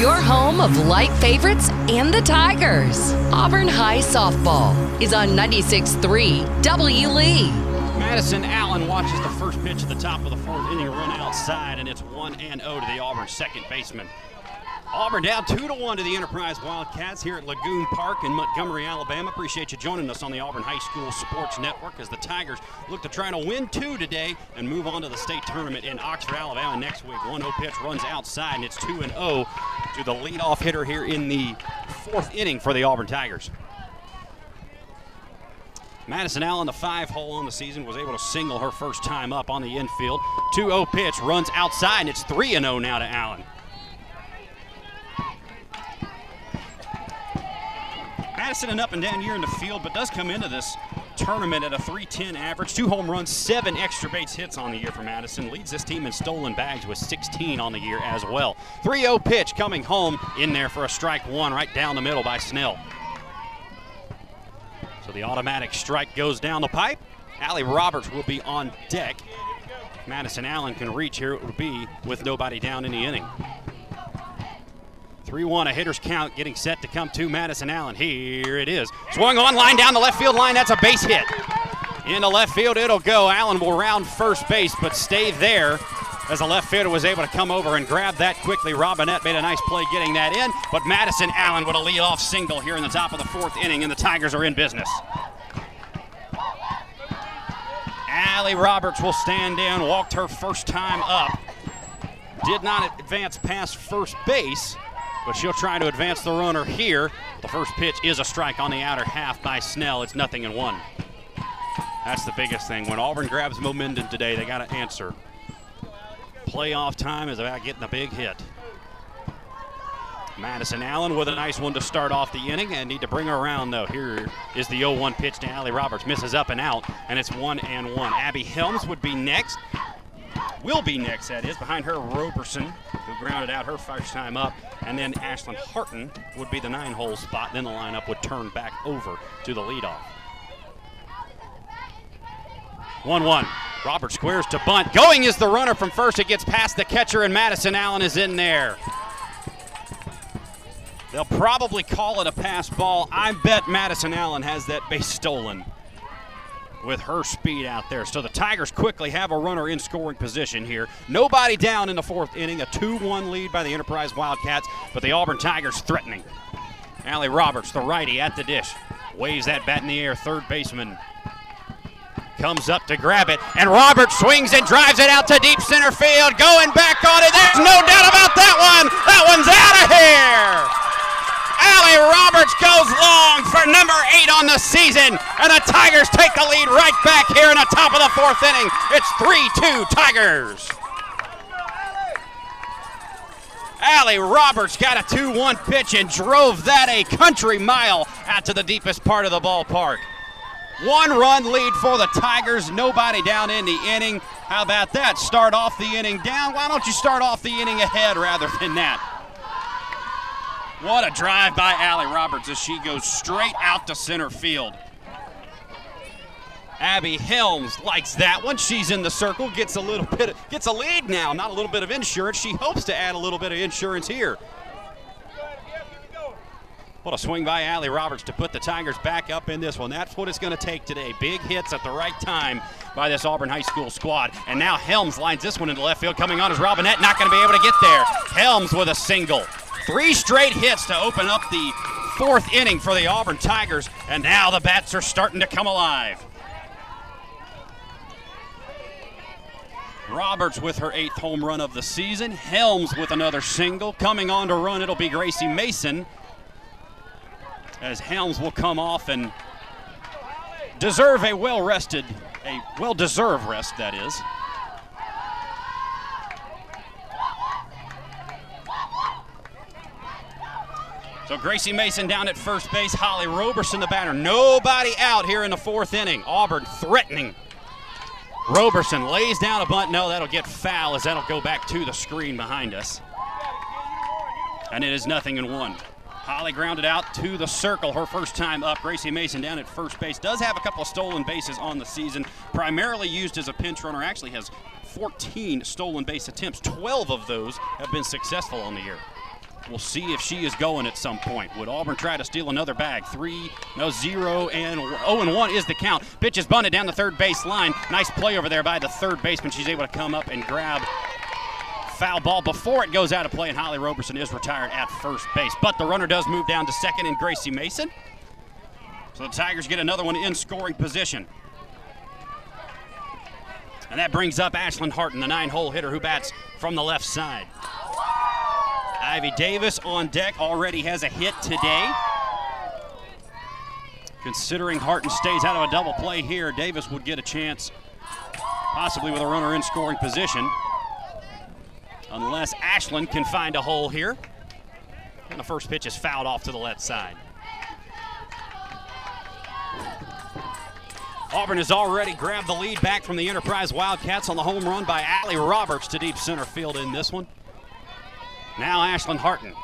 Your home of light favorites and the Tigers. Auburn High Softball is on 96.3 W. Lee. Madison Allen watches the first pitch at the top of the fourth inning run outside, and it's 1 and 0 to the Auburn second baseman. Auburn down two to one to the Enterprise Wildcats here at Lagoon Park in Montgomery, Alabama. Appreciate you joining us on the Auburn High School Sports Network as the Tigers look to try to win two today and move on to the state tournament in Oxford, Alabama next week. 1-0 pitch runs outside and it's 2 and 0 to the leadoff hitter here in the fourth inning for the Auburn Tigers. Madison Allen, the five hole on the season, was able to single her first time up on the infield. 2 0 pitch runs outside, and it's 3 0 now to Allen. Madison an up and down year in the field, but does come into this tournament at a 310 average. Two home runs, seven extra base hits on the year for Madison. Leads this team in stolen bags with 16 on the year as well. 3 0 pitch coming home in there for a strike one right down the middle by Snell. So the automatic strike goes down the pipe. Allie Roberts will be on deck. Madison Allen can reach here. It would be with nobody down in the inning. 3 1, a hitter's count getting set to come to Madison Allen. Here it is. Swung on line down the left field line. That's a base hit. In the left field, it'll go. Allen will round first base, but stay there as the left fielder was able to come over and grab that quickly. Robinette made a nice play getting that in, but Madison Allen with a lead-off single here in the top of the fourth inning, and the Tigers are in business. Allie Roberts will stand in, walked her first time up. Did not advance past first base, but she'll try to advance the runner here. The first pitch is a strike on the outer half by Snell. It's nothing in one. That's the biggest thing. When Auburn grabs momentum today, they got to answer. Playoff time is about getting a big hit. Madison Allen with a nice one to start off the inning and need to bring her around though. Here is the 0-1 pitch to Allie Roberts. Misses up and out, and it's one and one. Abby Helms would be next will be next, that is. Behind her, Roberson, who grounded out her first time up. And then Ashlyn Harton would be the nine hole spot. Then the lineup would turn back over to the leadoff. 1 1. Robert squares to bunt. Going is the runner from first. It gets past the catcher, and Madison Allen is in there. They'll probably call it a pass ball. I bet Madison Allen has that base stolen with her speed out there. So the Tigers quickly have a runner in scoring position here. Nobody down in the fourth inning. A 2 1 lead by the Enterprise Wildcats, but the Auburn Tigers threatening. Allie Roberts, the righty, at the dish. Waves that bat in the air. Third baseman comes up to grab it, and Roberts swings and drives it out to deep center field. Going back on it. There's no doubt about that one. That one's out of here. Allie Roberts goes long for number eight on the season, and the Tigers take the lead right back here in the top of the fourth inning. It's 3 2 Tigers. Allie Roberts got a 2 1 pitch and drove that a country mile out to the deepest part of the ballpark. One run lead for the Tigers, nobody down in the inning. How about that? Start off the inning down. Why don't you start off the inning ahead rather than that? What a drive by Allie Roberts as she goes straight out to center field. Abby Helms likes that one. She's in the circle, gets a little bit, of, gets a lead now. Not a little bit of insurance. She hopes to add a little bit of insurance here. What a swing by Allie Roberts to put the Tigers back up in this one. That's what it's going to take today. Big hits at the right time by this Auburn High School squad. And now Helms lines this one into left field. Coming on is Robinette. Not going to be able to get there. Helms with a single. Three straight hits to open up the fourth inning for the Auburn Tigers, and now the bats are starting to come alive. Roberts with her eighth home run of the season. Helms with another single. Coming on to run, it'll be Gracie Mason. As Helms will come off and deserve a well rested, a well deserved rest, that is. So Gracie Mason down at first base. Holly Roberson, the batter. Nobody out here in the fourth inning. Auburn threatening. Roberson lays down a bunt. No, that'll get foul as that'll go back to the screen behind us. And it is nothing in one. Holly grounded out to the circle her first time up. Gracie Mason down at first base. Does have a couple of stolen bases on the season. Primarily used as a pinch runner. Actually has 14 stolen base attempts. 12 of those have been successful on the year. We'll see if she is going at some point. Would Auburn try to steal another bag? Three, no, zero, and oh, and one is the count. Pitch is bunted down the third base line. Nice play over there by the third baseman. She's able to come up and grab foul ball before it goes out of play, and Holly Roberson is retired at first base. But the runner does move down to second and Gracie Mason. So the Tigers get another one in scoring position. And that brings up Ashlyn Harton, the nine hole hitter who bats from the left side. Ivy Davis on deck already has a hit today. Considering Harton stays out of a double play here, Davis would get a chance, possibly with a runner in scoring position. Unless Ashlyn can find a hole here. And the first pitch is fouled off to the left side. Auburn has already grabbed the lead back from the Enterprise Wildcats on the home run by Allie Roberts to deep center field in this one. Now Ashlyn Harton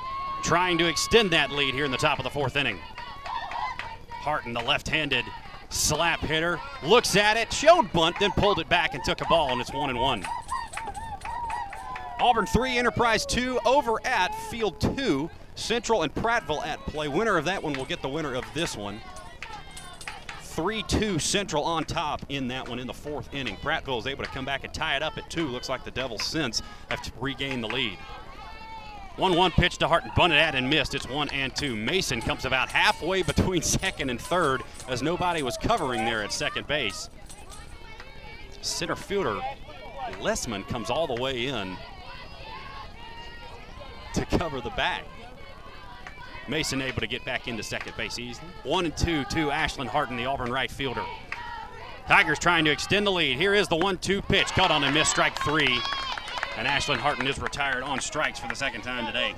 trying to extend that lead here in the top of the fourth inning. Harton, the left-handed slap hitter, looks at it, showed bunt, then pulled it back and took a ball, and it's one and one. Auburn three, Enterprise two, over at Field two. Central and Prattville at play. Winner of that one will get the winner of this one. 3 2 Central on top in that one in the fourth inning. Prattville is able to come back and tie it up at two. Looks like the Devils since have to regain the lead. 1 1 pitch to Harton, bunted at and missed. It's 1 and 2. Mason comes about halfway between second and third as nobody was covering there at second base. Center fielder Lessman comes all the way in to cover the back. Mason able to get back into second base easily. One and two to Ashlyn Harton, the Auburn right fielder. Tigers trying to extend the lead. Here is the one-two pitch. Caught on and missed strike three. And Ashlyn Harton is retired on strikes for the second time today.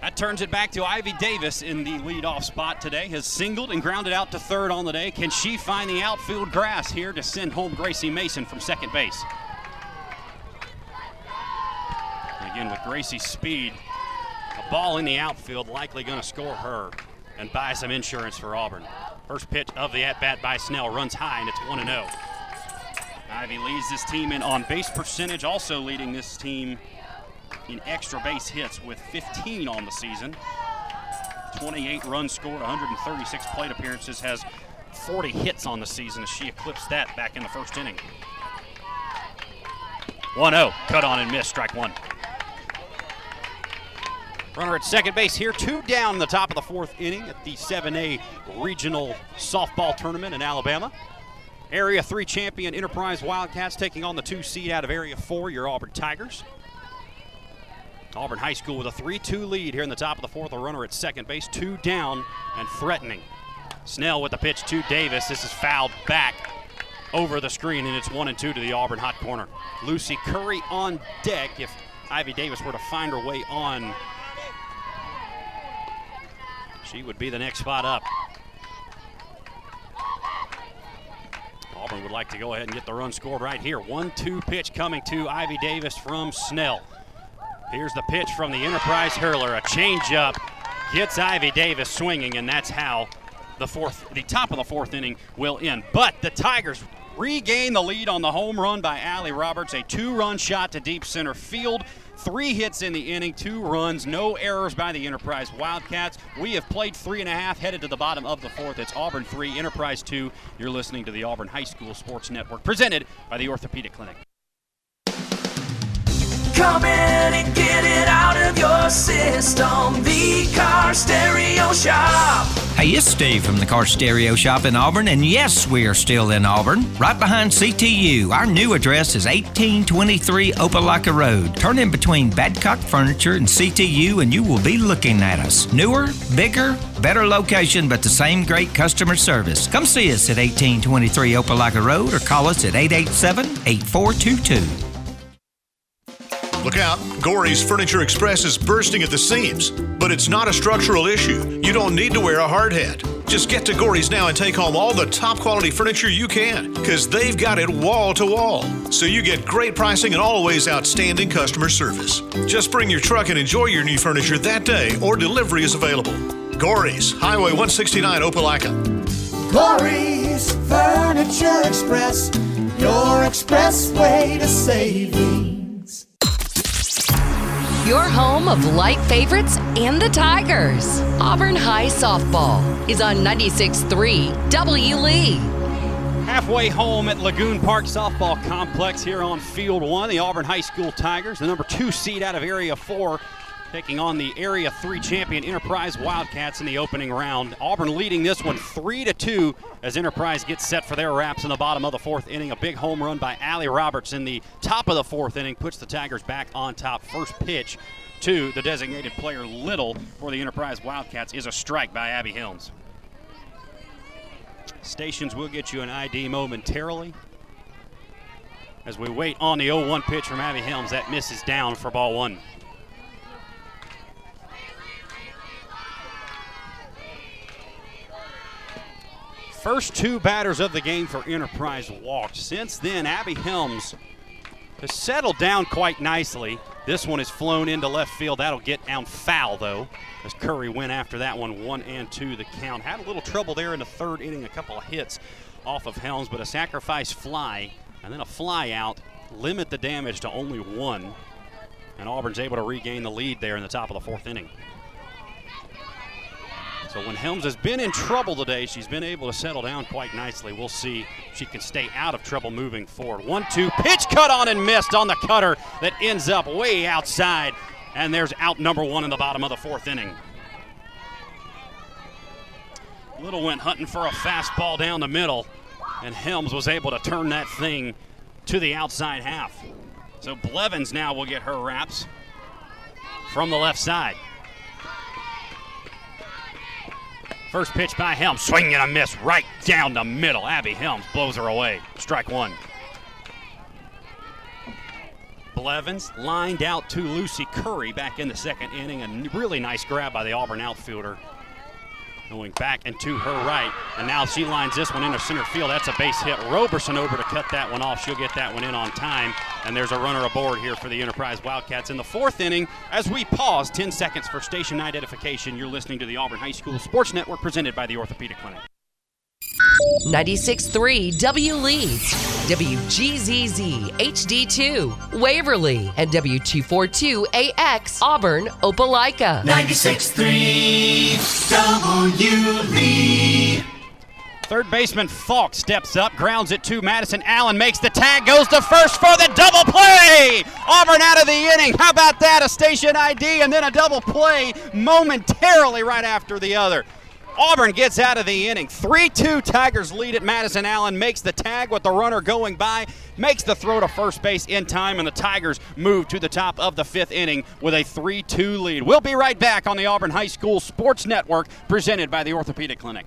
That turns it back to Ivy Davis in the leadoff spot today. Has singled and grounded out to third on the day. Can she find the outfield grass here to send home Gracie Mason from second base? Again, with Gracie's speed, a ball in the outfield likely going to score her and buy some insurance for Auburn. First pitch of the at bat by Snell runs high, and it's 1 0. Ivy leads this team in on base percentage, also leading this team in extra base hits with 15 on the season. 28 runs scored, 136 plate appearances, has 40 hits on the season as she eclipsed that back in the first inning. 1 0, cut on and miss, strike one. Runner at second base here, two down the top of the fourth inning at the 7A regional softball tournament in Alabama. Area 3 champion Enterprise Wildcats taking on the two seed out of Area 4, your Auburn Tigers. Auburn High School with a 3 2 lead here in the top of the fourth. A runner at second base, two down and threatening. Snell with the pitch to Davis. This is fouled back over the screen, and it's 1 and 2 to the Auburn hot corner. Lucy Curry on deck if Ivy Davis were to find her way on she would be the next spot up. Auburn would like to go ahead and get the run scored right here. 1 2 pitch coming to Ivy Davis from Snell. Here's the pitch from the Enterprise hurler. A changeup gets Ivy Davis swinging, and that's how the fourth, the top of the fourth inning will end. But the Tigers regain the lead on the home run by Allie Roberts. A two-run shot to deep center field. Three hits in the inning, two runs, no errors by the Enterprise Wildcats. We have played three and a half, headed to the bottom of the fourth. It's Auburn three, Enterprise two. You're listening to the Auburn High School Sports Network, presented by the Orthopedic Clinic. Come in and get it out of your system. The Car Stereo Shop. Hey, it's Steve from the Car Stereo Shop in Auburn, and yes, we are still in Auburn, right behind CTU. Our new address is 1823 Opelika Road. Turn in between Badcock Furniture and CTU, and you will be looking at us. Newer, bigger, better location, but the same great customer service. Come see us at 1823 Opelika Road or call us at 887 8422. Look out, Gory's Furniture Express is bursting at the seams. But it's not a structural issue. You don't need to wear a hard hat. Just get to Gory's now and take home all the top quality furniture you can, because they've got it wall to wall. So you get great pricing and always outstanding customer service. Just bring your truck and enjoy your new furniture that day, or delivery is available. Gory's, Highway 169, Opelika. Gory's Furniture Express, your expressway to saving. Your home of light favorites and the Tigers. Auburn High Softball is on 96.3 W. Lee. Halfway home at Lagoon Park Softball Complex here on Field 1, the Auburn High School Tigers, the number two seed out of Area 4, taking on the Area 3 champion Enterprise Wildcats in the opening round. Auburn leading this one 3 to 2 as Enterprise gets set for their wraps in the bottom of the fourth inning. A big home run by Allie Roberts in the top of the fourth inning puts the Tigers back on top. First pitch to the designated player Little for the Enterprise Wildcats is a strike by Abby Helms. Stations will get you an ID momentarily. As we wait on the 0 1 pitch from Abby Helms, that misses down for ball one. First two batters of the game for Enterprise walked. Since then, Abby Helms has settled down quite nicely. This one is flown into left field. That'll get down foul, though, as Curry went after that one, one and two the count. Had a little trouble there in the third inning, a couple of hits off of Helms, but a sacrifice fly and then a fly out limit the damage to only one. And Auburn's able to regain the lead there in the top of the fourth inning. So when Helms has been in trouble today, she's been able to settle down quite nicely. We'll see if she can stay out of trouble moving forward. One, two, pitch cut on and missed on the cutter that ends up way outside. And there's out number one in the bottom of the fourth inning. Little went hunting for a fastball down the middle, and Helms was able to turn that thing to the outside half. So Blevins now will get her wraps from the left side. First pitch by Helms, swing and a miss right down the middle. Abby Helms blows her away. Strike one. Blevins lined out to Lucy Curry back in the second inning. A really nice grab by the Auburn outfielder. Going back and to her right. And now she lines this one into center field. That's a base hit. Roberson over to cut that one off. She'll get that one in on time. And there's a runner aboard here for the Enterprise Wildcats in the fourth inning. As we pause 10 seconds for station identification, you're listening to the Auburn High School Sports Network presented by the Orthopedic Clinic. 96.3 W Leeds, WGZZ HD2, Waverly, and WG42AX, Auburn, Opelika. 96.3 W. Third baseman Falk steps up, grounds it to Madison Allen, makes the tag, goes to first for the double play. Auburn out of the inning. How about that? A station ID and then a double play momentarily right after the other. Auburn gets out of the inning. 3 2 Tigers lead at Madison Allen makes the tag with the runner going by, makes the throw to first base in time, and the Tigers move to the top of the fifth inning with a 3 2 lead. We'll be right back on the Auburn High School Sports Network presented by the Orthopedic Clinic.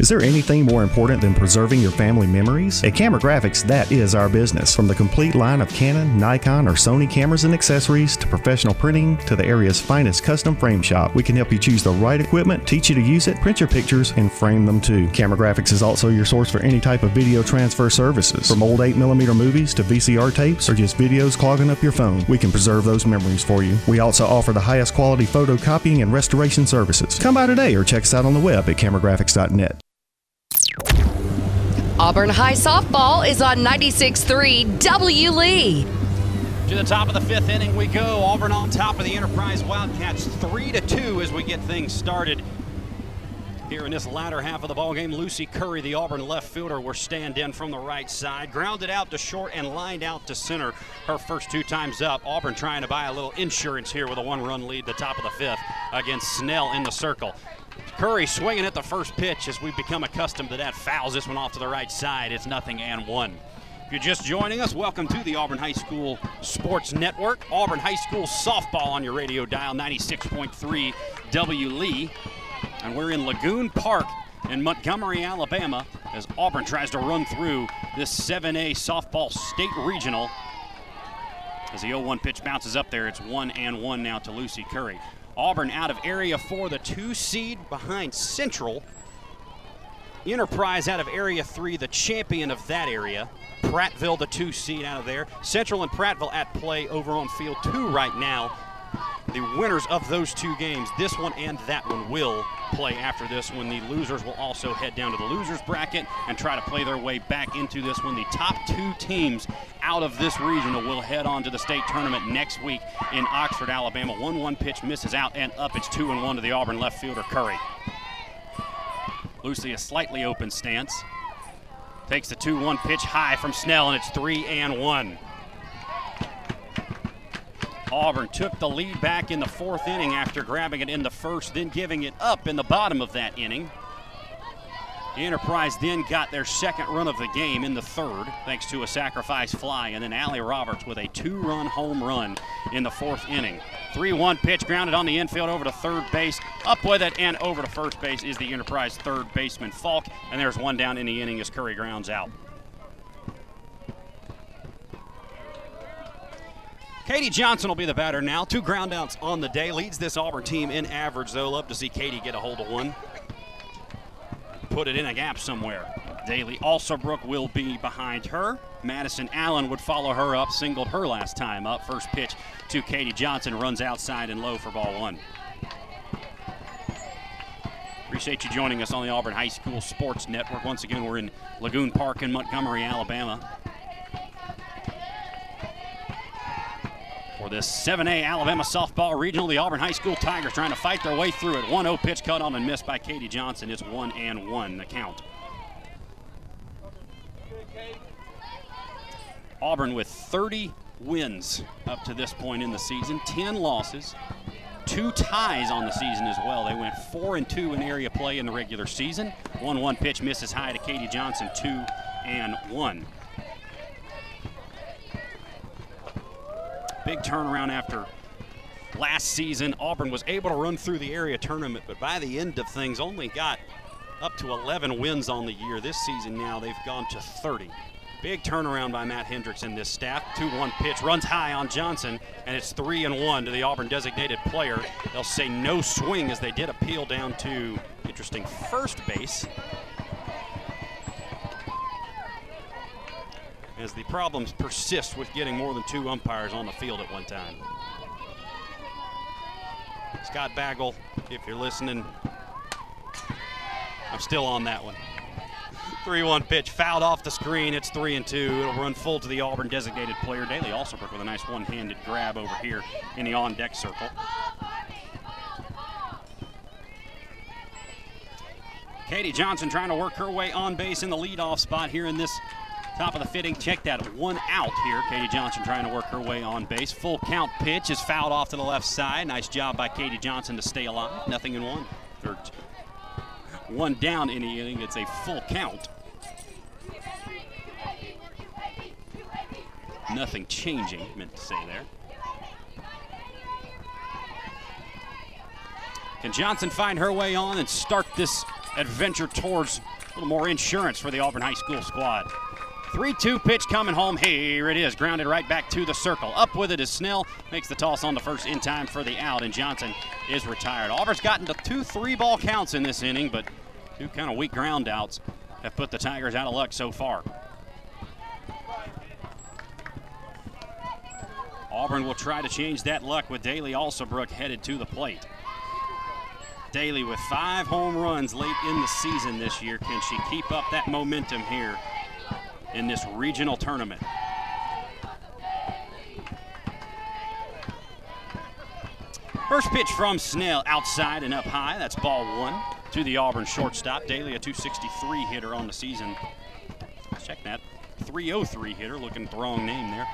Is there anything more important than preserving your family memories? At Camera Graphics, that is our business. From the complete line of Canon, Nikon, or Sony cameras and accessories to professional printing to the area's finest custom frame shop, we can help you choose the right equipment, teach you to use it, print your pictures, and frame them too. Camera Graphics is also your source for any type of video transfer services. From old 8mm movies to VCR tapes or just videos clogging up your phone, we can preserve those memories for you. We also offer the highest quality photocopying and restoration services. Come by today or check us out on the web at cameragraphics.net. Auburn High Softball is on 96.3 W Lee. To the top of the fifth inning we go. Auburn on top of the Enterprise Wildcats, three to two as we get things started. Here in this latter half of the ball game, Lucy Curry, the Auburn left fielder, will stand in from the right side, grounded out to short and lined out to center. Her first two times up. Auburn trying to buy a little insurance here with a one-run lead, the top of the fifth against Snell in the circle. Curry swinging at the first pitch as we've become accustomed to that. Fouls this one off to the right side. It's nothing and one. If you're just joining us, welcome to the Auburn High School Sports Network. Auburn High School softball on your radio dial, 96.3 W Lee. And we're in Lagoon Park in Montgomery, Alabama, as Auburn tries to run through this 7A softball state regional. As the 0 1 pitch bounces up there, it's 1 and 1 now to Lucy Curry. Auburn out of area four, the two seed behind Central. Enterprise out of Area 3, the champion of that area. Prattville, the two seed out of there. Central and Prattville at play over on field two right now. The winners of those two games, this one and that one, will play after this one. The losers will also head down to the losers bracket and try to play their way back into this one. The top two teams out of this regional will head on to the state tournament next week in Oxford, Alabama. 1 1 pitch misses out and up. It's 2 and 1 to the Auburn left fielder, Curry. Lucy, a slightly open stance. Takes the 2 1 pitch high from Snell, and it's 3 and 1. Auburn took the lead back in the fourth inning after grabbing it in the first, then giving it up in the bottom of that inning. Enterprise then got their second run of the game in the third, thanks to a sacrifice fly, and then Allie Roberts with a two run home run in the fourth inning. 3 1 pitch grounded on the infield over to third base. Up with it and over to first base is the Enterprise third baseman Falk, and there's one down in the inning as Curry grounds out. Katie Johnson will be the batter now. Two groundouts on the day. Leads this Auburn team in average, though. Love to see Katie get a hold of one. Put it in a gap somewhere. Daly Alsobrook will be behind her. Madison Allen would follow her up, singled her last time up. First pitch to Katie Johnson runs outside and low for ball one. Appreciate you joining us on the Auburn High School Sports Network. Once again, we're in Lagoon Park in Montgomery, Alabama. For this 7A Alabama softball regional, the Auburn High School Tigers trying to fight their way through it. 1 0 pitch cut on and missed by Katie Johnson. It's 1 and 1 the count. Auburn with 30 wins up to this point in the season, 10 losses, two ties on the season as well. They went 4 and 2 in area play in the regular season. 1 1 pitch misses high to Katie Johnson, 2 and 1. Big turnaround after last season. Auburn was able to run through the area tournament, but by the end of things, only got up to 11 wins on the year. This season now, they've gone to 30. Big turnaround by Matt Hendricks and this staff. 2-1 pitch runs high on Johnson, and it's 3 and 1 to the Auburn designated player. They'll say no swing as they did appeal down to interesting first base. As the problems persist with getting more than two umpires on the field at one time. Scott Bagel, if you're listening, I'm still on that one. 3-1 pitch fouled off the screen. It's 3 and 2. It'll run full to the Auburn designated player. Daly Alsobrook with a nice one-handed grab over here in the on-deck circle. Katie Johnson trying to work her way on base in the leadoff spot here in this top of the fitting. Check that one out here. Katie Johnson trying to work her way on base. Full count pitch is fouled off to the left side. Nice job by Katie Johnson to stay alive. Nothing in one. Or one down in the inning. It's a full count. Nothing changing, meant to say there. Can Johnson find her way on and start this adventure towards a little more insurance for the Auburn High School squad? 3 2 pitch coming home. Here it is, grounded right back to the circle. Up with it is Snell. Makes the toss on the first in time for the out, and Johnson is retired. Auburn's gotten to two three ball counts in this inning, but two kind of weak ground outs have put the Tigers out of luck so far. Auburn will try to change that luck with Daly Alsobrook headed to the plate. Daly with five home runs late in the season this year. Can she keep up that momentum here in this regional tournament? First pitch from Snell outside and up high. That's ball one to the Auburn shortstop. Daly, a 263 hitter on the season. Check that. 303 hitter, looking the wrong name there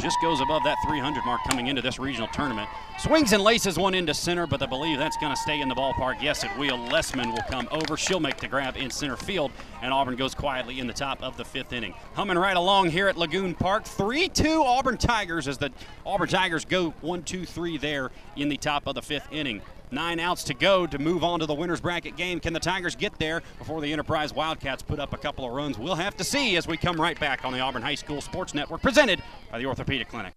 just goes above that 300 mark coming into this regional tournament. Swings and laces one into center, but I believe that's going to stay in the ballpark. Yes, it will. Lessman will come over. She'll make the grab in center field, and Auburn goes quietly in the top of the fifth inning. Humming right along here at Lagoon Park. 3 2 Auburn Tigers as the Auburn Tigers go 1 2 3 there in the top of the fifth inning. Nine outs to go to move on to the winner's bracket game. Can the Tigers get there before the Enterprise Wildcats put up a couple of runs? We'll have to see as we come right back on the Auburn High School Sports Network, presented by the Orthopedic Clinic.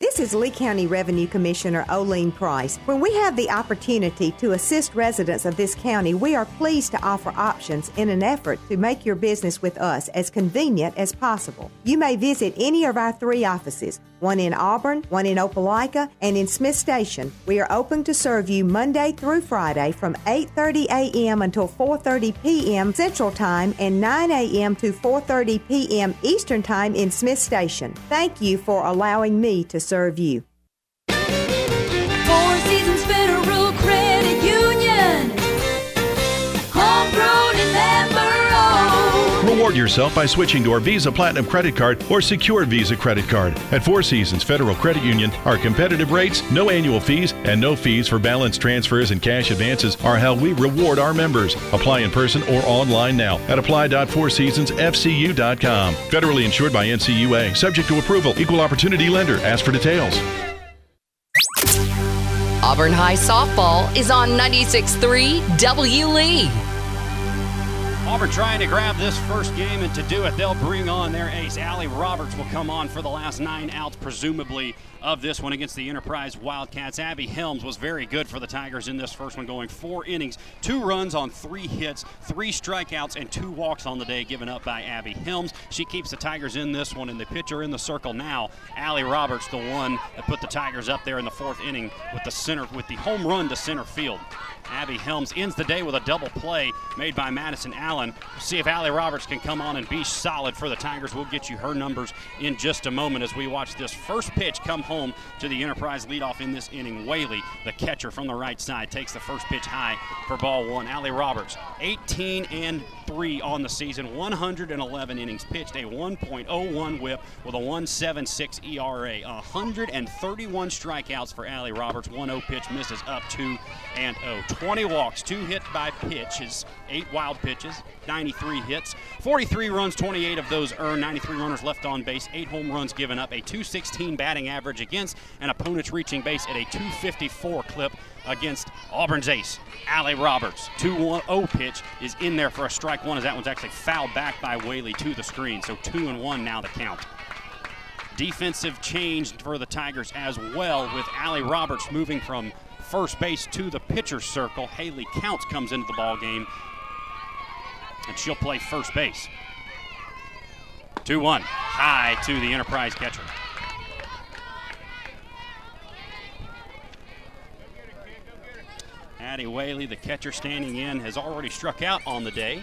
This is Lee County Revenue Commissioner Oline Price. When we have the opportunity to assist residents of this county, we are pleased to offer options in an effort to make your business with us as convenient as possible. You may visit any of our three offices, one in Auburn, one in Opelika, and in Smith Station. We are open to serve you Monday through Friday from 8:30 a.m. until 4:30 p.m. Central Time and 9 a.m. to 4:30 p.m. Eastern Time in Smith Station. Thank you for allowing me to serve you. Reward yourself by switching to our Visa Platinum credit card or secure Visa credit card. At Four Seasons Federal Credit Union, our competitive rates, no annual fees, and no fees for balance transfers and cash advances are how we reward our members. Apply in person or online now at apply.fourseasonsfcu.com. Federally insured by NCUA. Subject to approval. Equal opportunity lender. Ask for details. Auburn High Softball is on 96.3 W. Lee. Auburn trying to grab this first game, and to do it, they'll bring on their ace. Allie Roberts will come on for the last nine outs, presumably, of this one against the Enterprise Wildcats. Abby Helms was very good for the Tigers in this first one, going four innings, two runs on three hits, three strikeouts, and two walks on the day given up by Abby Helms. She keeps the Tigers in this one, and the pitcher in the circle now, Allie Roberts, the one that put the Tigers up there in the fourth inning with the center with the home run to center field. Abby Helms ends the day with a double play made by Madison Allen. See if Allie Roberts can come on and be solid for the Tigers. We'll get you her numbers in just a moment as we watch this first pitch come home to the Enterprise leadoff in this inning. Whaley, the catcher from the right side, takes the first pitch high for ball one. Allie Roberts, 18 and 3 on the season, 111 innings pitched, a 1.01 whip with a 1.76 ERA, 131 strikeouts for Allie Roberts. 1-0 pitch misses up 2 and 0. 20 walks, two hit by pitches, eight wild pitches, 93 hits, 43 runs, 28 of those earned, 93 runners left on base, eight home runs given up, a 216 batting average against, and opponents reaching base at a 254 clip against Auburn's ace, Allie Roberts. 2-1-0 pitch is in there for a strike one as that one's actually fouled back by Whaley to the screen. So two and one now the count. Defensive change for the Tigers as well with Allie Roberts moving from first base to the pitcher's circle. Haley Counts comes into the ball game and she'll play first base. 2-1 high to the Enterprise catcher. Addie Whaley, the catcher standing in, has already struck out on the day.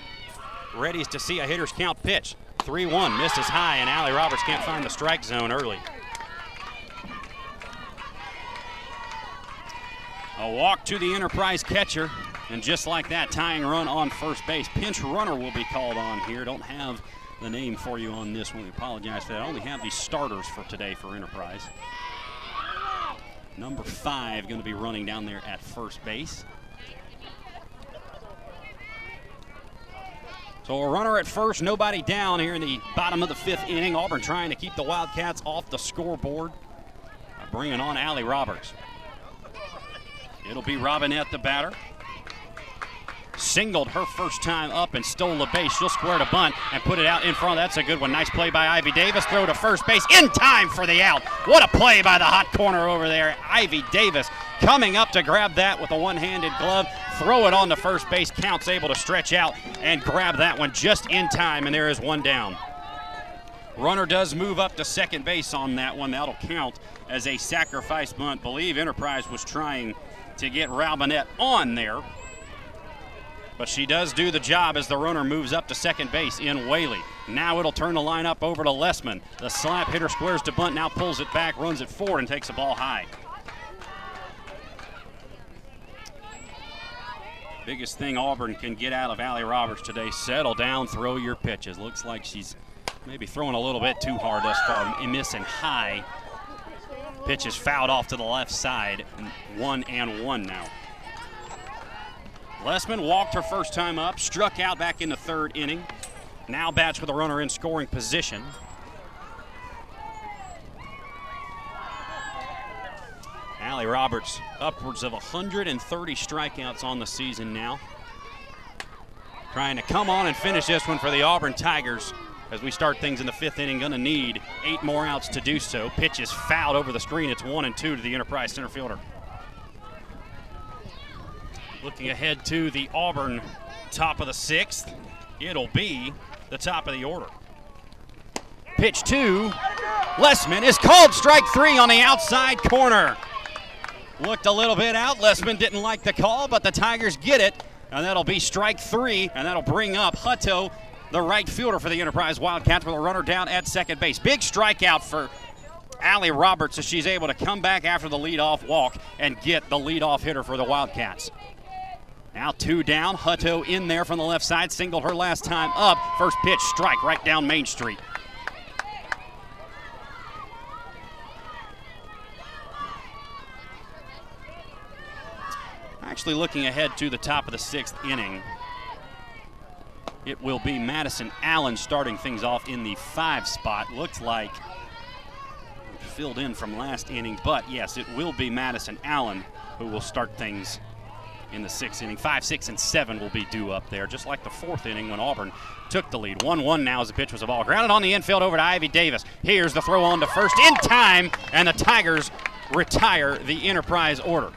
Ready to see a hitter's count pitch. 3 1, misses high, and Allie Roberts can't find the strike zone early. A walk to the Enterprise catcher, and just like that, tying run on first base. Pinch runner will be called on here. Don't have the name for you on this one. We apologize for that. I only have the starters for today for Enterprise. Number five going to be running down there at first base. So a runner at first, nobody down here in the bottom of the fifth inning. Auburn trying to keep the Wildcats off the scoreboard bringing on Allie Roberts. It'll be Robinette the batter. Singled her first time up and stole the base. She'll square to bunt and put it out in front. That's a good one. Nice play by Ivy Davis. Throw to first base in time for the out. What a play by the hot corner over there. Ivy Davis coming up to grab that with a one handed glove. Throw it on the first base. Counts able to stretch out and grab that one just in time, and there is one down. Runner does move up to second base on that one. That'll count as a sacrifice bunt. Believe Enterprise was trying to get Robinette on there. But she does do the job as the runner moves up to second base in Whaley. Now it'll turn the lineup over to Lessman. The slap hitter squares to bunt, now pulls it back, runs it forward, and takes the ball high. Biggest thing Auburn can get out of Allie Roberts today settle down, throw your pitches. Looks like she's maybe throwing a little bit too hard thus far, missing high. Pitch is fouled off to the left side. One and one now. Lessman walked her first time up, struck out back in the third inning. Now bats with a runner in scoring position. Allie Roberts, upwards of 130 strikeouts on the season now. Trying to come on and finish this one for the Auburn Tigers. As we start things in the fifth inning. Going to need eight more outs to do so. Pitch is fouled over the screen. It's one and two to the Enterprise center fielder. Looking ahead to the Auburn top of the sixth, it'll be the top of the order. Pitch two, Lessman is called strike three on the outside corner. Looked a little bit out. Lessman didn't like the call, but the Tigers get it, and that'll be strike three, and that'll bring up Hutto, the right fielder for the Enterprise Wildcats, with a runner down at second base. Big strikeout for Allie Roberts as she's able to come back after the leadoff walk and get the leadoff hitter for the Wildcats. Now two down. Hutto in there from the left side. Singled her last time up. First pitch strike right down Main Street. Actually, looking ahead to the top of the sixth inning, it will be Madison Allen starting things off in the five spot. Looks like filled in from last inning, but yes, it will be Madison Allen who will start things in the sixth inning. Five, six, and seven will be due up there, just like the fourth inning when Auburn took the lead. 1 1 now as the pitch was a ball. Grounded on the infield over to Ivy Davis. Here's the throw on to first in time, and the Tigers retire the Enterprise order.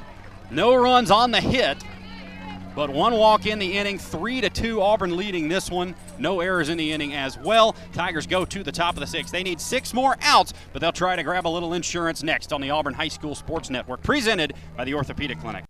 No runs on the hit, but one walk in the inning, three to two. Auburn leading this one. No errors in the inning as well. Tigers go to the top of the sixth. They need six more outs, but they'll try to grab a little insurance next on the Auburn High School Sports Network, presented by the Orthopedic Clinic.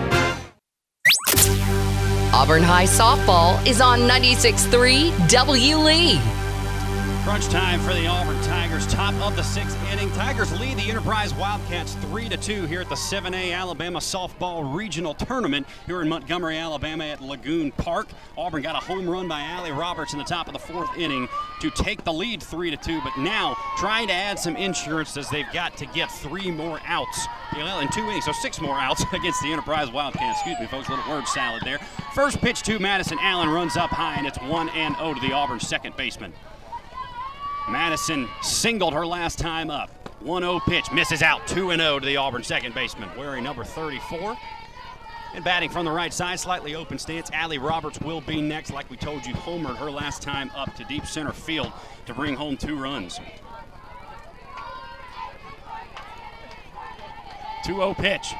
Auburn High Softball is on 96.3 W. Lee. Crunch time for the Auburn Tigers. Top of the sixth inning. Tigers lead the Enterprise Wildcats 3 to 2 here at the 7A Alabama Softball Regional Tournament here in Montgomery, Alabama at Lagoon Park. Auburn got a home run by Allie Roberts in the top of the fourth inning to take the lead 3 to 2, but now trying to add some insurance as they've got to get three more outs Well, in two innings, so six more outs against the Enterprise Wildcats. Excuse me, folks, a little word salad there. First pitch to Madison Allen runs up high, and it's 1 and 0 to the Auburn second baseman. Madison singled her last time up. 1 0 pitch, misses out 2 0 to the Auburn second baseman, wearing number 34. And batting from the right side, slightly open stance. Allie Roberts will be next, like we told you, homered her last time up to deep center field to bring home two runs. 2 0 pitch.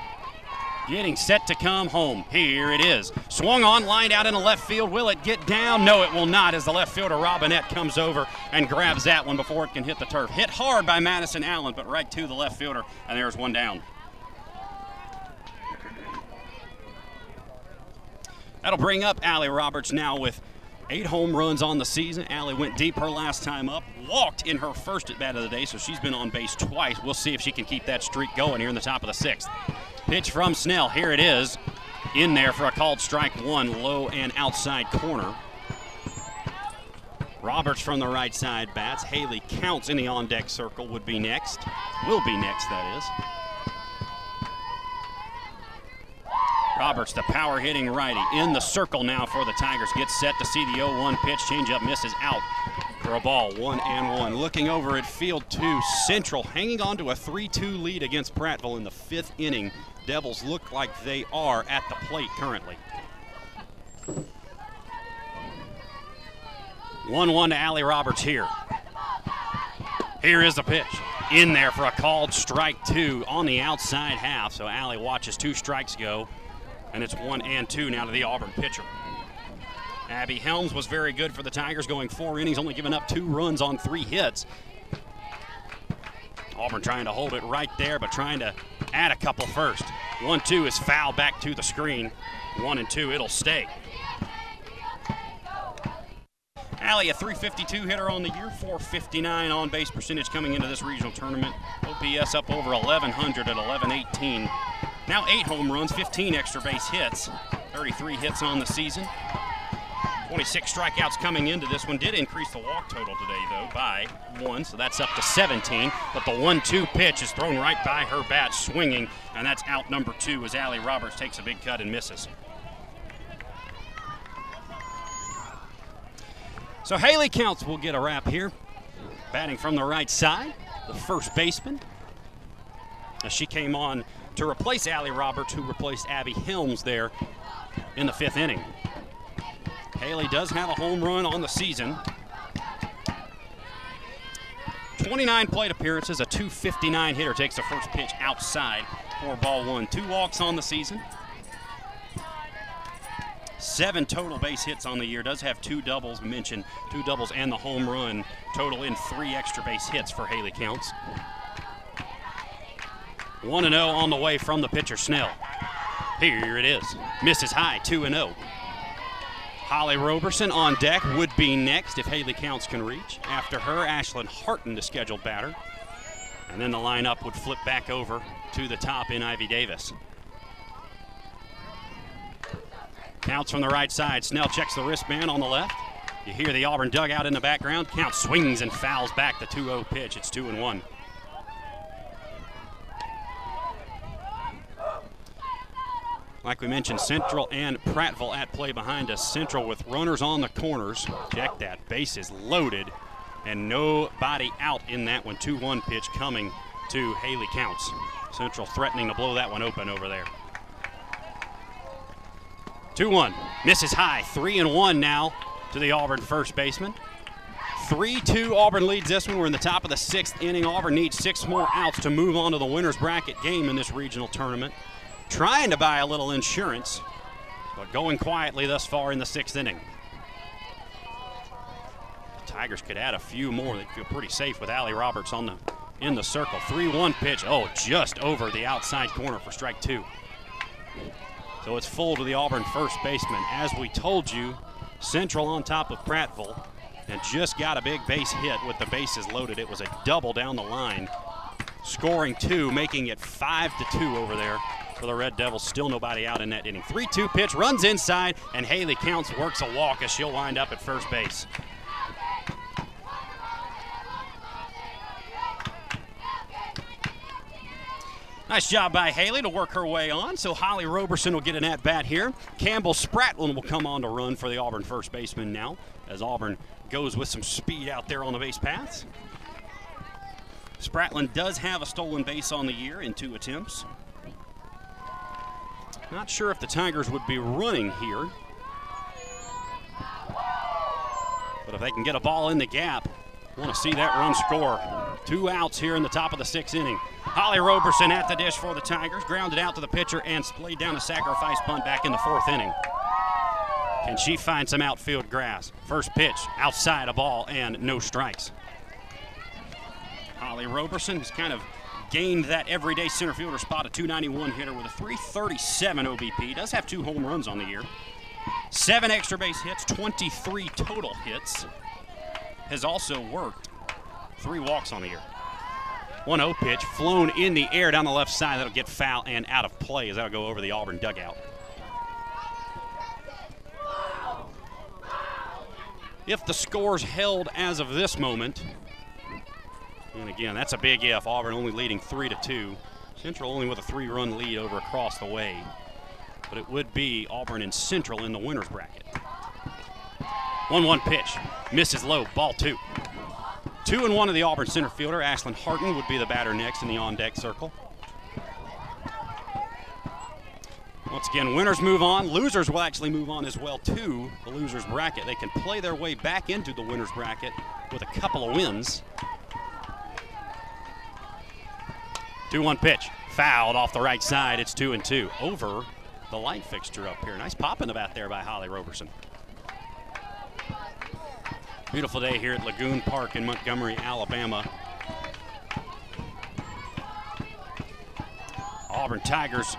Getting set to come home. Here it is. Swung on, lined out in the left field. Will it get down? No, it will not as the left fielder Robinette comes over and grabs that one before it can hit the turf. Hit hard by Madison Allen, but right to the left fielder, and there's one down. That'll bring up Allie Roberts now with eight home runs on the season. Allie went deep her last time up, walked in her first at bat of the day, so she's been on base twice. We'll see if she can keep that streak going here in the top of the sixth. Pitch from Snell. Here it is. In there for a called strike one, low and outside corner. Roberts from the right side bats. Haley counts in the on deck circle, would be next. Will be next, that is. Roberts, the power hitting righty, in the circle now for the Tigers. Gets set to see the 0 1 pitch. Changeup misses out for a ball, one and one. Looking over at field two, Central hanging on to a 3 2 lead against Prattville in the fifth inning. Devils look like they are at the plate currently. 1 1 to Allie Roberts here. Here is the pitch. In there for a called strike two on the outside half. So Allie watches two strikes go. And it's one and two now to the Auburn pitcher. Abby Helms was very good for the Tigers, going four innings, only giving up two runs on three hits. Auburn trying to hold it right there, but trying to add a couple first. One, two is foul back to the screen. One and two, it'll stay. Allie, a 352 hitter on the year, 459 on base percentage coming into this regional tournament. OPS up over 1,100 at 1118. Now eight home runs, 15 extra base hits, 33 hits on the season. 26 strikeouts coming into this one. Did increase the walk total today, though, by one, so that's up to 17. But the 1 2 pitch is thrown right by her bat, swinging, and that's out number two as Allie Roberts takes a big cut and misses. So Haley Counts will get a wrap here. Batting from the right side, the first baseman. As she came on to replace Allie Roberts, who replaced Abby Helms there in the fifth inning. Haley does have a home run on the season. 29 plate appearances, a 259 hitter takes the first pitch outside for ball one. Two walks on the season. Seven total base hits on the year. Does have two doubles We mentioned, two doubles and the home run. Total in three extra base hits for Haley Counts. 1 0 on the way from the pitcher Snell. Here it is. Misses high, 2 0. Holly Roberson on deck would be next if Haley Counts can reach. After her, Ashlyn Harton, the scheduled batter. And then the lineup would flip back over to the top in Ivy Davis. Counts from the right side. Snell checks the wristband on the left. You hear the Auburn dugout in the background. Count swings and fouls back the 2 0 pitch. It's 2 and 1. Like we mentioned, Central and Prattville at play behind us. Central with runners on the corners. Check that. Base is loaded and nobody out in that one. 2 1 pitch coming to Haley Counts. Central threatening to blow that one open over there. 2 1. Misses high. 3 and 1 now to the Auburn first baseman. 3 2 Auburn leads this one. We're in the top of the sixth inning. Auburn needs six more outs to move on to the winner's bracket game in this regional tournament. Trying to buy a little insurance, but going quietly thus far in the sixth inning. The Tigers could add a few more. They'd feel pretty safe with Allie Roberts on the in the circle. 3-1 pitch. Oh, just over the outside corner for strike two. So it's full to the Auburn first baseman. As we told you, Central on top of Prattville and just got a big base hit with the bases loaded. It was a double down the line, scoring two, making it five to two over there for the Red Devils. Still nobody out in that inning. 3 2 pitch, runs inside, and Haley Counts, works a walk as she'll wind up at first base. Nice job by Haley to work her way on. So Holly Roberson will get an at bat here. Campbell Spratlin will come on to run for the Auburn first baseman now as Auburn goes with some speed out there on the base paths. Spratlin does have a stolen base on the year in two attempts. Not sure if the Tigers would be running here. But if they can get a ball in the gap, want to see that run score. Two outs here in the top of the sixth inning. Holly Roberson at the dish for the Tigers, grounded out to the pitcher and played down a sacrifice bunt back in the fourth inning. Can she find some outfield grass? First pitch, outside a ball, and no strikes. Holly Roberson has kind of gained that everyday center fielder spot, a 291 hitter with a 337 OBP. Does have two home runs on the year. Seven extra base hits, 23 total hits. Has also worked three walks on the year. 1 0 pitch flown in the air down the left side. That'll get foul and out of play as that'll go over the Auburn dugout. If the score's held as of this moment, and again, that's a big if. Auburn only leading 3 to 2. Central only with a three run lead over across the way. But it would be Auburn and Central in the winner's bracket. 1 1 pitch. Misses low. Ball two. Two and one of the Auburn center fielder. Ashlyn Harton would be the batter next in the on deck circle. Once again, winners move on. Losers will actually move on as well to the losers bracket. They can play their way back into the winners bracket with a couple of wins. 2 1 pitch. Fouled off the right side. It's 2 and 2. Over the light fixture up here. Nice popping about there by Holly Roberson. Beautiful day here at Lagoon Park in Montgomery, Alabama. Auburn Tigers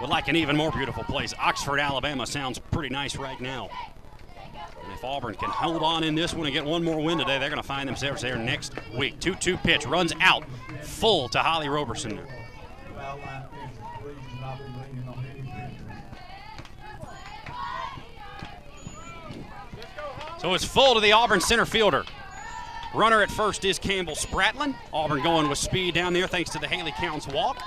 would like an even more beautiful place. Oxford, Alabama sounds pretty nice right now. If Auburn can hold on in this one and get one more win today, they're going to find themselves there next week. 2 2 pitch runs out full to Holly Roberson. So it's full to the Auburn center fielder. Runner at first is Campbell Spratlin. Auburn going with speed down there thanks to the Haley Counts walk.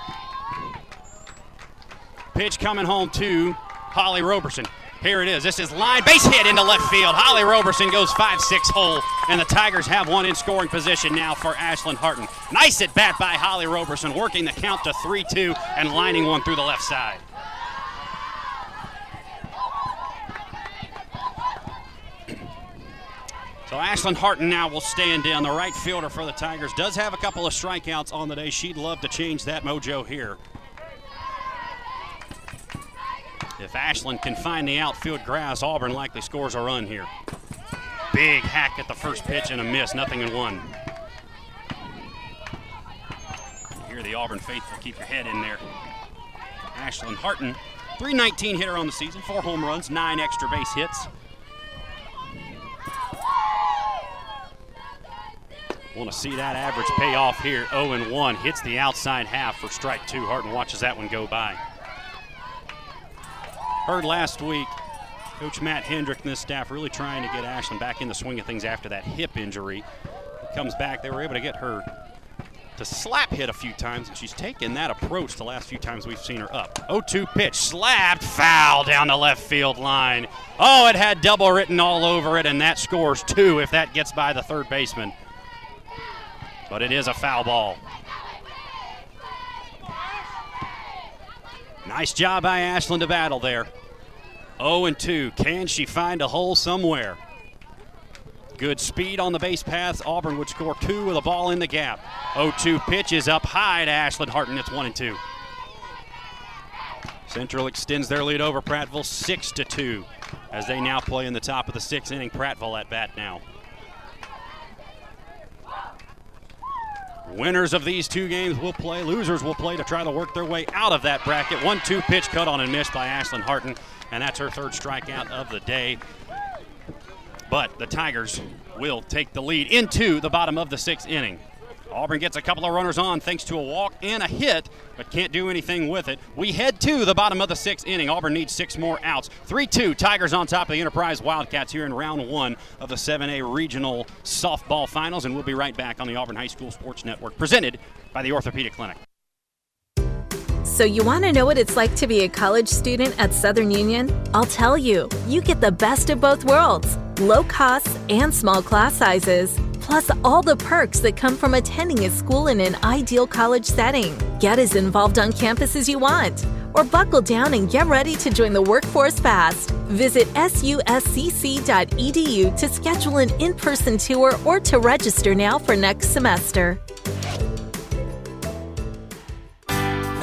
Pitch coming home to Holly Roberson. Here it is. This is line base hit into left field. Holly Roberson goes 5 6 hole, and the Tigers have one in scoring position now for Ashlyn Harton. Nice at bat by Holly Roberson, working the count to 3 2 and lining one through the left side. So Ashlyn Harton now will stand in. The right fielder for the Tigers does have a couple of strikeouts on the day. She'd love to change that mojo here. If Ashlyn can find the outfield grass, Auburn likely scores a run here. Big hack at the first pitch and a miss, nothing in one. Here the Auburn faithful keep your head in there. Ashlyn Harton, 319 hitter on the season, four home runs, nine extra base hits. Want to see that average pay off here. 0 1 hits the outside half for strike two. Harton watches that one go by. Heard last week, Coach Matt Hendrick and his staff really trying to get Ashlyn back in the swing of things after that hip injury. Comes back, they were able to get her to slap hit a few times, and she's taken that approach the last few times we've seen her up. 0 2 pitch, slapped, foul down the left field line. Oh, it had double written all over it, and that scores two if that gets by the third baseman. But it is a foul ball. Nice job by Ashlyn to battle there. 0 and 2. Can she find a hole somewhere? Good speed on the base paths. Auburn would score two with a ball in the gap. 0 2 pitch is up high to Ashlyn Harton. It's 1 and 2. Central extends their lead over Prattville 6 to 2 as they now play in the top of the sixth inning. Prattville at bat now. Winners of these two games will play. Losers will play to try to work their way out of that bracket. One two pitch cut on and missed by Ashlyn Harton, and that's her third strikeout of the day. But the Tigers will take the lead into the bottom of the sixth inning. Auburn gets a couple of runners on thanks to a walk and a hit, but can't do anything with it. We head to the bottom of the sixth inning. Auburn needs six more outs. 3 2, Tigers on top of the Enterprise Wildcats here in round one of the 7A Regional Softball Finals, and we'll be right back on the Auburn High School Sports Network, presented by the Orthopedic Clinic. So, you want to know what it's like to be a college student at Southern Union? I'll tell you. You get the best of both worlds low costs and small class sizes plus all the perks that come from attending a school in an ideal college setting. Get as involved on campus as you want, or buckle down and get ready to join the workforce fast. Visit suscc.edu to schedule an in person tour or to register now for next semester.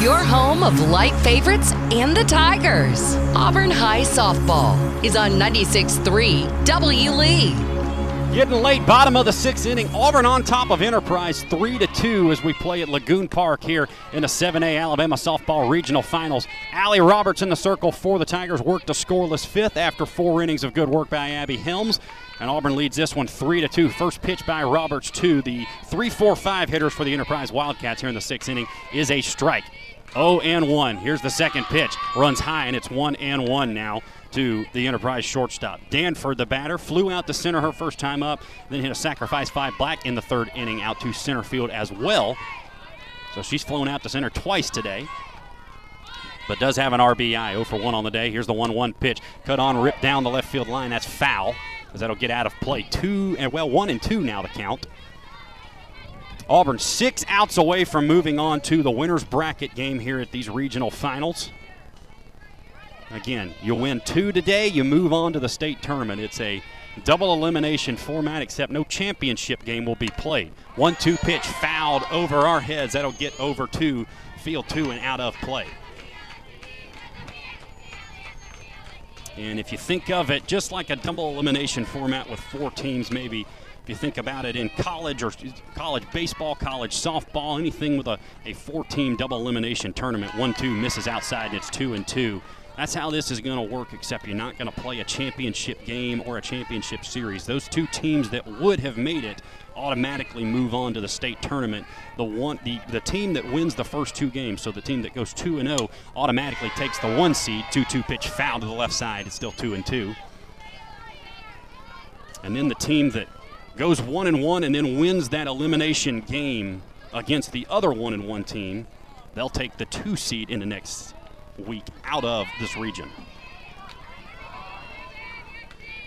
Your home of light favorites and the Tigers. Auburn High Softball is on 96.3 W. Lee. Getting late, bottom of the sixth inning. Auburn on top of Enterprise, three to two as we play at Lagoon Park here in the 7A Alabama Softball Regional Finals. Allie Roberts in the circle for the Tigers worked a scoreless fifth after four innings of good work by Abby Helms. And Auburn leads this one three to two. First pitch by Roberts to the three, four, five hitters for the Enterprise Wildcats here in the sixth inning is a strike. 0 and 1. Here's the second pitch. Runs high, and it's 1 and 1 now to the Enterprise shortstop. Danford, the batter, flew out to center her first time up, then hit a sacrifice fly black in the third inning out to center field as well. So she's flown out to center twice today. But does have an RBI, 0 for 1 on the day. Here's the 1 1 pitch. Cut on, ripped down the left field line. That's foul, as that'll get out of play. Two, and well, 1 and 2 now the count. Auburn six outs away from moving on to the winner's bracket game here at these regional finals. Again, you win two today, you move on to the state tournament. It's a double elimination format, except no championship game will be played. One two pitch fouled over our heads. That'll get over to field two and out of play. And if you think of it just like a double elimination format with four teams, maybe you think about it in college or college baseball, college softball, anything with a, a four team double elimination tournament, one two misses outside and it's two and two. That's how this is going to work, except you're not going to play a championship game or a championship series. Those two teams that would have made it automatically move on to the state tournament. The one, the, the team that wins the first two games, so the team that goes two and zero, oh, automatically takes the one seed. Two-two pitch foul to the left side. It's still two and two. And then the team that goes one and one and then wins that elimination game against the other one and one team, they'll take the two seed in the next week out of this region.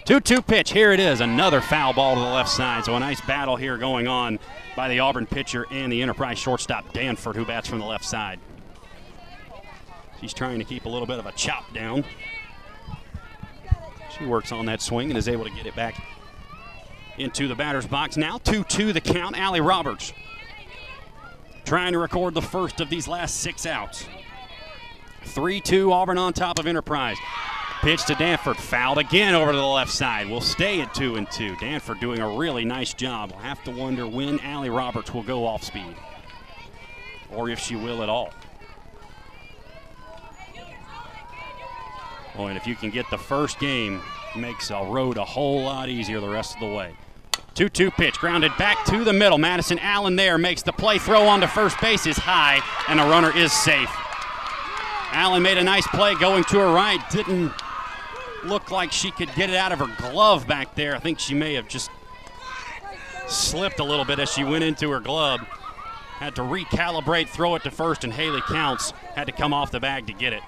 2 2 pitch. Here it is. Another foul ball to the left side. So a nice battle here going on by the Auburn pitcher and the Enterprise shortstop, Danford, who bats from the left side. She's trying to keep a little bit of a chop down. She works on that swing and is able to get it back into the batter's box. Now 2 2 the count. Allie Roberts trying to record the first of these last six outs. 3 2 Auburn on top of Enterprise. Pitch to Danford, fouled again over to the left side. We'll stay at two and two. Danford doing a really nice job. We'll have to wonder when Allie Roberts will go off speed, or if she will at all. Oh, and if you can get the first game, makes a road a whole lot easier the rest of the way. 2 2 pitch, grounded back to the middle. Madison Allen there makes the play. Throw on to first base is high, and the runner is safe. Allen made a nice play going to her right. Didn't look like she could get it out of her glove back there. I think she may have just slipped a little bit as she went into her glove. Had to recalibrate, throw it to first, and Haley Counts had to come off the bag to get it.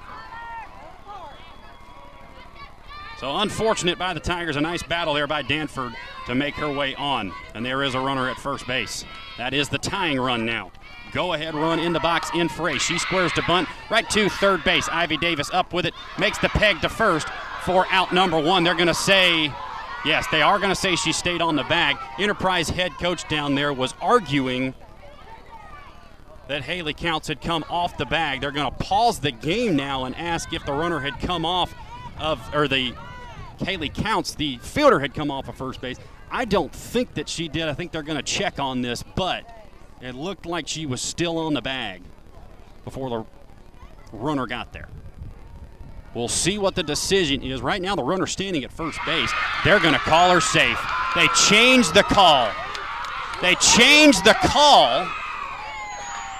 So unfortunate by the Tigers. A nice battle there by Danford to make her way on. And there is a runner at first base. That is the tying run now. Go ahead run in the box in Frey. She squares to bunt right to third base. Ivy Davis up with it, makes the peg to first for out number one. They're going to say, yes, they are going to say she stayed on the bag. Enterprise head coach down there was arguing that Haley Counts had come off the bag. They're going to pause the game now and ask if the runner had come off of, or the Haley Counts, the fielder had come off of first base. I don't think that she did. I think they're going to check on this, but it looked like she was still on the bag before the runner got there. We'll see what the decision is. Right now, the runner standing at first base. They're going to call her safe. They changed the call. They changed the call.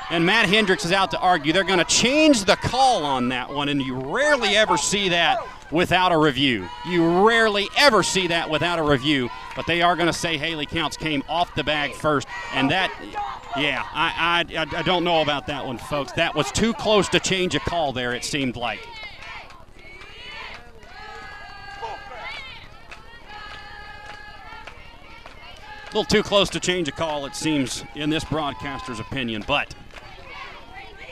And Matt Hendricks is out to argue. They're going to change the call on that one, and you rarely ever see that without a review. You rarely ever see that without a review, but they are going to say Haley Counts came off the bag first, and that, yeah, I, I, I don't know about that one, folks. That was too close to change a call there, it seemed like. A little too close to change a call, it seems, in this broadcaster's opinion, but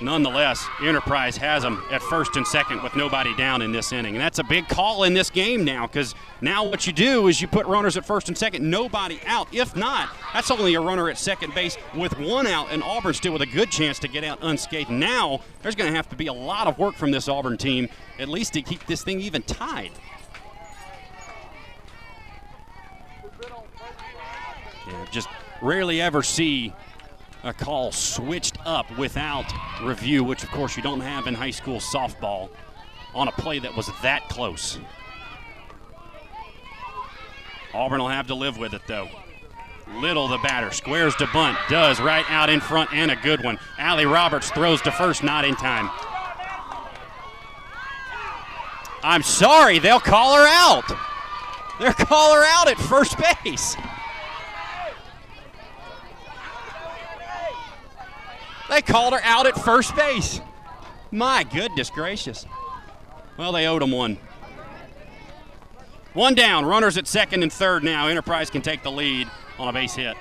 nonetheless, Enterprise has them at first and second with nobody down in this inning. And that's a big call in this game now because now what you do is you put runners at first and second, nobody out. If not, that's only a runner at second base with one out, and Auburn still with a good chance to get out unscathed. Now, there's going to have to be a lot of work from this Auburn team, at least to keep this thing even tied. Yeah, just rarely ever see a call switched up without review, which of course you don't have in high school softball on a play that was that close. Auburn will have to live with it though. Little the batter squares to bunt, does right out in front and a good one. Allie Roberts throws to first, not in time. I'm sorry, they'll call her out. They'll call her out at first base. They called her out at first base. My goodness gracious. Well, they owed him one. One down. Runners at second and third now. Enterprise can take the lead on a base hit.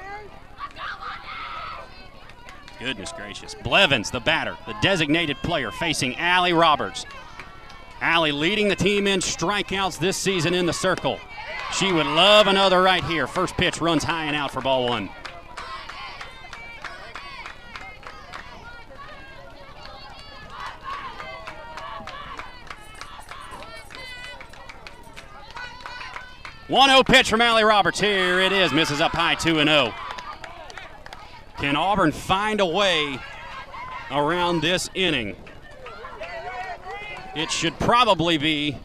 Goodness gracious. Blevins, the batter, the designated player, facing Allie Roberts. Allie leading the team in strikeouts this season in the circle. She would love another right here. First pitch runs high and out for ball one. One 0 pitch from Allie Roberts. Here it is. Misses up high 2 0. Can Auburn find a way around this inning? It should probably be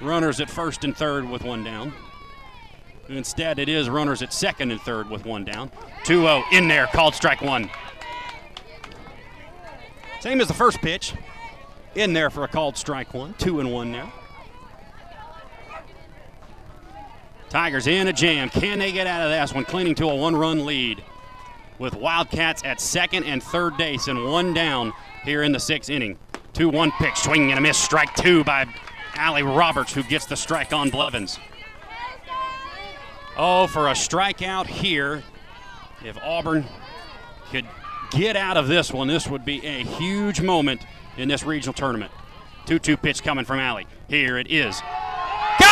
runners at first and third with one down. Instead, it is runners at second and third with one down. 2 0 in there, called strike one. Same as the first pitch. In there for a called strike one. 2 and 1 now. Tigers in a jam. Can they get out of this one? Cleaning to a one run lead with Wildcats at second and third base and one down here in the sixth inning. 2 1 pitch, swing and a miss. Strike two by Allie Roberts, who gets the strike on Blevins. Oh, for a strikeout here. If Auburn could get out of this one, this would be a huge moment in this regional tournament. 2 2 pitch coming from Allie. Here it is.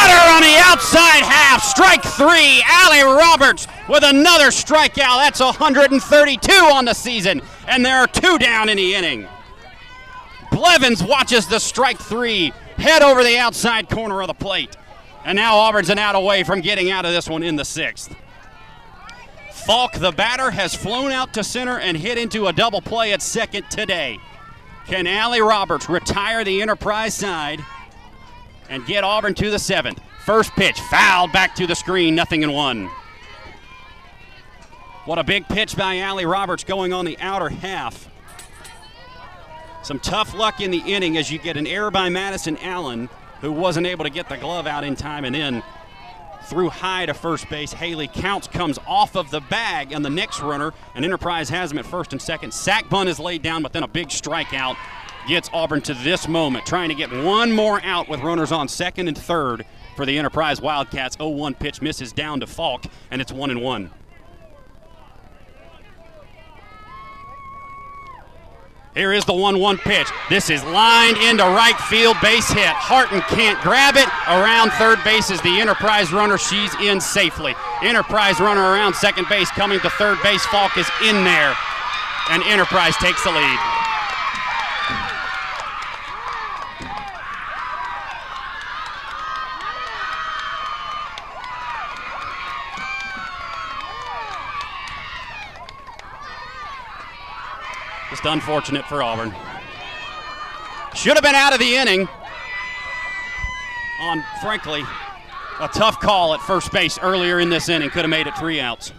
Got her on the outside half. Strike three. Allie Roberts with another strikeout. That's 132 on the season. And there are two down in the inning. Blevins watches the strike three head over the outside corner of the plate. And now Auburn's an out away from getting out of this one in the sixth. Falk, the batter, has flown out to center and hit into a double play at second today. Can Allie Roberts retire the Enterprise side? And get Auburn to the seventh. First pitch, fouled back to the screen, nothing in one. What a big pitch by Allie Roberts going on the outer half. Some tough luck in the inning as you get an error by Madison Allen, who wasn't able to get the glove out in time, and then threw high to first base. Haley Counts comes off of the bag, and the next runner, and Enterprise has him at first and second. Sack bunt is laid down, but then a big strikeout gets Auburn to this moment, trying to get one more out with runners on second and third for the Enterprise Wildcats. 0-1 pitch misses down to Falk, and it's one and one. Here is the 1 1 pitch. This is lined into right field, base hit. Harton can't grab it. Around third base is the Enterprise runner. She's in safely. Enterprise runner around second base, coming to third base. Falk is in there, and Enterprise takes the lead. Just unfortunate for Auburn. Should have been out of the inning on, frankly, a tough call at first base earlier in this inning. Could have made it three outs.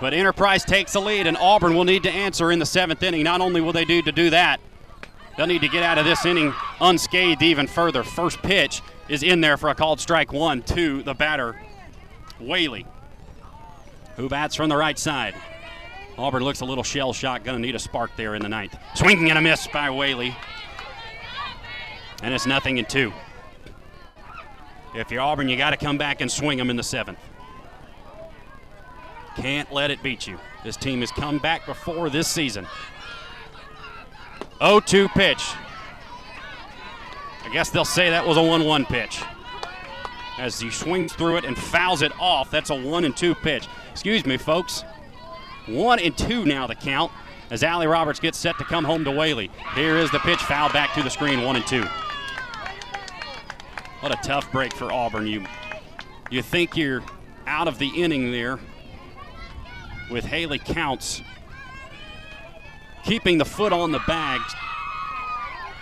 But Enterprise takes the lead, and Auburn will need to answer in the seventh inning. Not only will they do to do that, they'll need to get out of this inning unscathed even further. First pitch is in there for a called strike one to the batter, Whaley, who bats from the right side. Auburn looks a little shell shocked, going to need a spark there in the ninth. Swinging and a miss by Whaley. And it's nothing in two. If you're Auburn, you got to come back and swing them in the seventh. Can't let it beat you. This team has come back before this season. 0 2 pitch. I guess they'll say that was a 1 1 pitch. As he swings through it and fouls it off, that's a 1 and 2 pitch. Excuse me, folks. One and two now the count as Allie Roberts gets set to come home to Whaley. Here is the pitch, foul back to the screen, one and two. What a tough break for Auburn. You, you think you're out of the inning there with Haley Counts keeping the foot on the bag.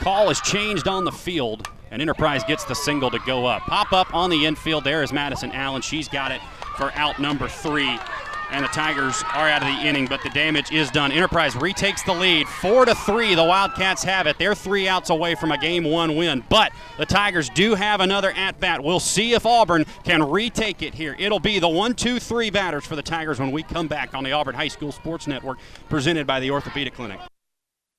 Call is changed on the field, and Enterprise gets the single to go up. Pop up on the infield. There is Madison Allen. She's got it for out number three and the Tigers are out of the inning, but the damage is done. Enterprise retakes the lead, four to three. The Wildcats have it. They're three outs away from a game one win, but the Tigers do have another at bat. We'll see if Auburn can retake it here. It'll be the one, two, three batters for the Tigers when we come back on the Auburn High School Sports Network, presented by the Orthopedic Clinic.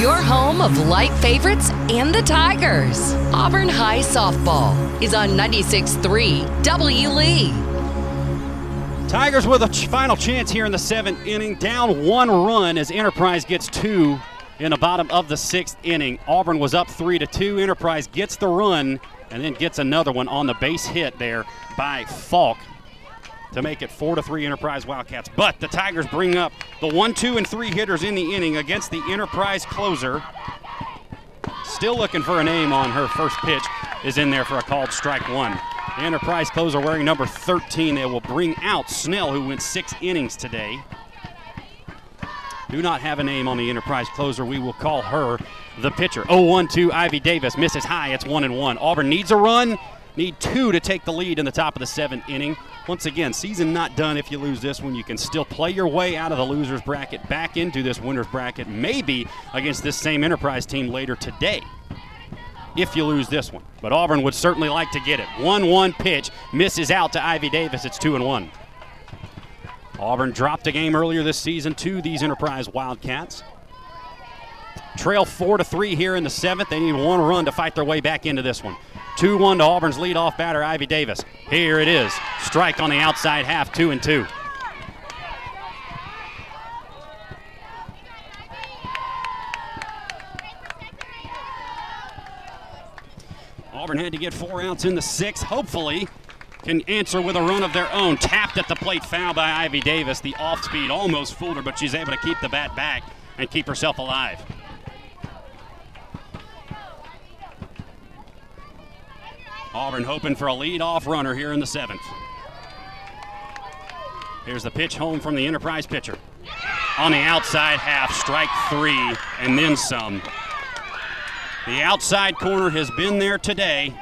Your home of light favorites and the Tigers. Auburn High Softball is on 96.3 W. Lee. Tigers with a final chance here in the seventh inning, down one run as Enterprise gets two in the bottom of the sixth inning. Auburn was up three to two. Enterprise gets the run and then gets another one on the base hit there by Falk to make it four to three Enterprise Wildcats. But the Tigers bring up the one, two, and three hitters in the inning against the Enterprise closer. Still looking for a name on her first pitch is in there for a called strike one. The Enterprise closer wearing number 13. They will bring out Snell, who went six innings today. Do not have a name on the Enterprise closer. We will call her the pitcher. 0-1 to Ivy Davis. Misses high. It's one and one. Auburn needs a run. Need two to take the lead in the top of the seventh inning. Once again, season not done if you lose this one. You can still play your way out of the loser's bracket back into this winner's bracket, maybe against this same Enterprise team later today if you lose this one. But Auburn would certainly like to get it. 1 1 pitch misses out to Ivy Davis. It's 2 and 1. Auburn dropped a game earlier this season to these Enterprise Wildcats. Trail 4 to 3 here in the seventh. They need one run to fight their way back into this one. 2 1 to Auburn's leadoff batter, Ivy Davis. Here it is. Strike on the outside half, 2 and 2. Auburn had to get four outs in the sixth. Hopefully, can answer with a run of their own. Tapped at the plate, foul by Ivy Davis. The off speed almost fooled her, but she's able to keep the bat back and keep herself alive. Auburn hoping for a lead-off runner here in the seventh. Here's the pitch home from the Enterprise pitcher. On the outside half, strike three, and then some. The outside corner has been there today.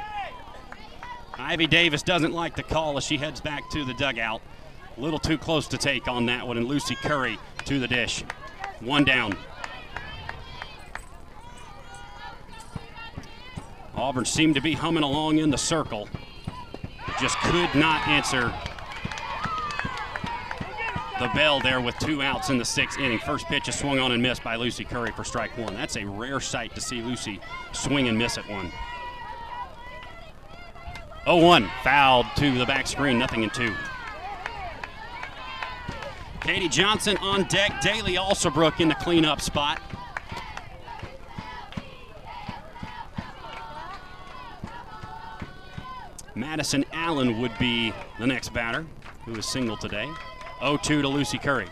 Ivy Davis doesn't like the call as she heads back to the dugout. A little too close to take on that one, and Lucy Curry to the dish. One down. Auburn seemed to be humming along in the circle. Just could not answer the bell there with two outs in the sixth inning. First pitch is swung on and missed by Lucy Curry for strike one. That's a rare sight to see Lucy swing and miss at one. 0-1, fouled to the back screen, nothing in two. Katie Johnson on deck. Daly Alsobrook in the cleanup spot. Madison Allen would be the next batter, who is single today. 0 2 to Lucy Curry.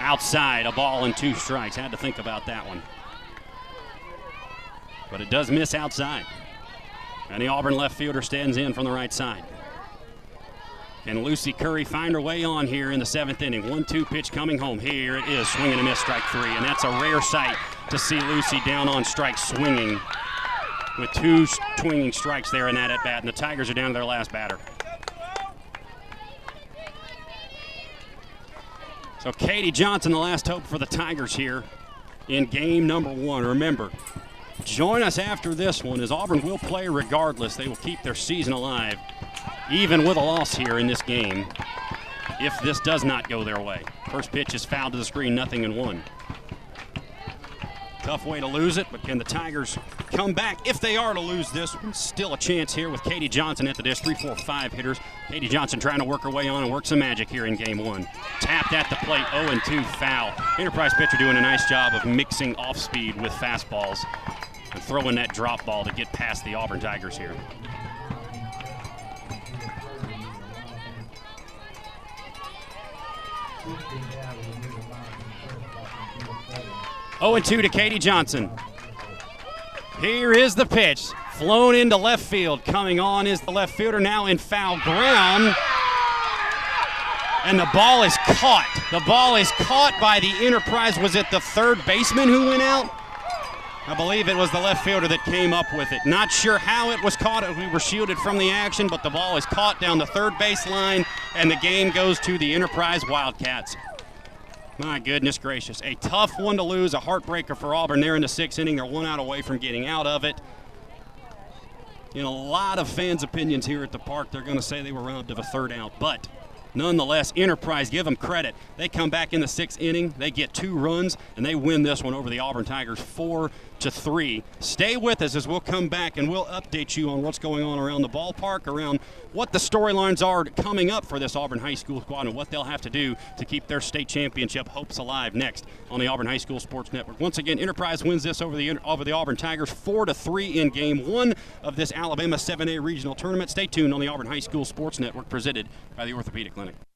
Outside, a ball and two strikes. Had to think about that one. But it does miss outside. And the Auburn left fielder stands in from the right side. Can Lucy Curry find her way on here in the seventh inning? 1 2 pitch coming home. Here it is, swinging a miss, strike three. And that's a rare sight to see Lucy down on strike swinging with two swinging strikes there in that at bat. And the Tigers are down to their last batter. So Katie Johnson, the last hope for the Tigers here in game number one. Remember, join us after this one as Auburn will play regardless. They will keep their season alive, even with a loss here in this game, if this does not go their way. First pitch is fouled to the screen, nothing in one. Tough way to lose it, but can the Tigers come back if they are to lose this one? Still a chance here with Katie Johnson at the dish. Three, four, five hitters. Katie Johnson trying to work her way on and work some magic here in game one. Tapped at the plate, 0 and 2 foul. Enterprise pitcher doing a nice job of mixing off speed with fastballs and throwing that drop ball to get past the Auburn Tigers here. Oh and 2 to Katie Johnson. Here is the pitch. Flown into left field. Coming on is the left fielder now in foul ground. And the ball is caught. The ball is caught by the Enterprise. Was it the third baseman who went out? I believe it was the left fielder that came up with it. Not sure how it was caught. We were shielded from the action, but the ball is caught down the third base line, and the game goes to the Enterprise Wildcats. My goodness gracious. A tough one to lose, a heartbreaker for Auburn. They're in the sixth inning. They're one out away from getting out of it. In a lot of fans' opinions here at the park, they're going to say they were robbed of a third out. But nonetheless, Enterprise, give them credit. They come back in the sixth inning, they get two runs, and they win this one over the Auburn Tigers four to three. Stay with us as we'll come back and we'll update you on what's going on around the ballpark, around what the storylines are coming up for this Auburn High School squad, and what they'll have to do to keep their state championship hopes alive next on the Auburn High School Sports Network. Once again, Enterprise wins this over the over the Auburn Tigers four to three in Game One of this Alabama 7A regional tournament. Stay tuned on the Auburn High School Sports Network, presented by the Orthopedic Clinic. Sonic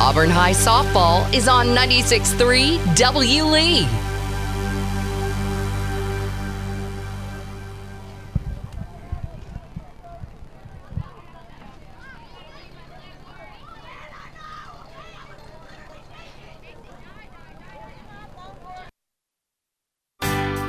Auburn High Softball is on 96.3 W. Lee.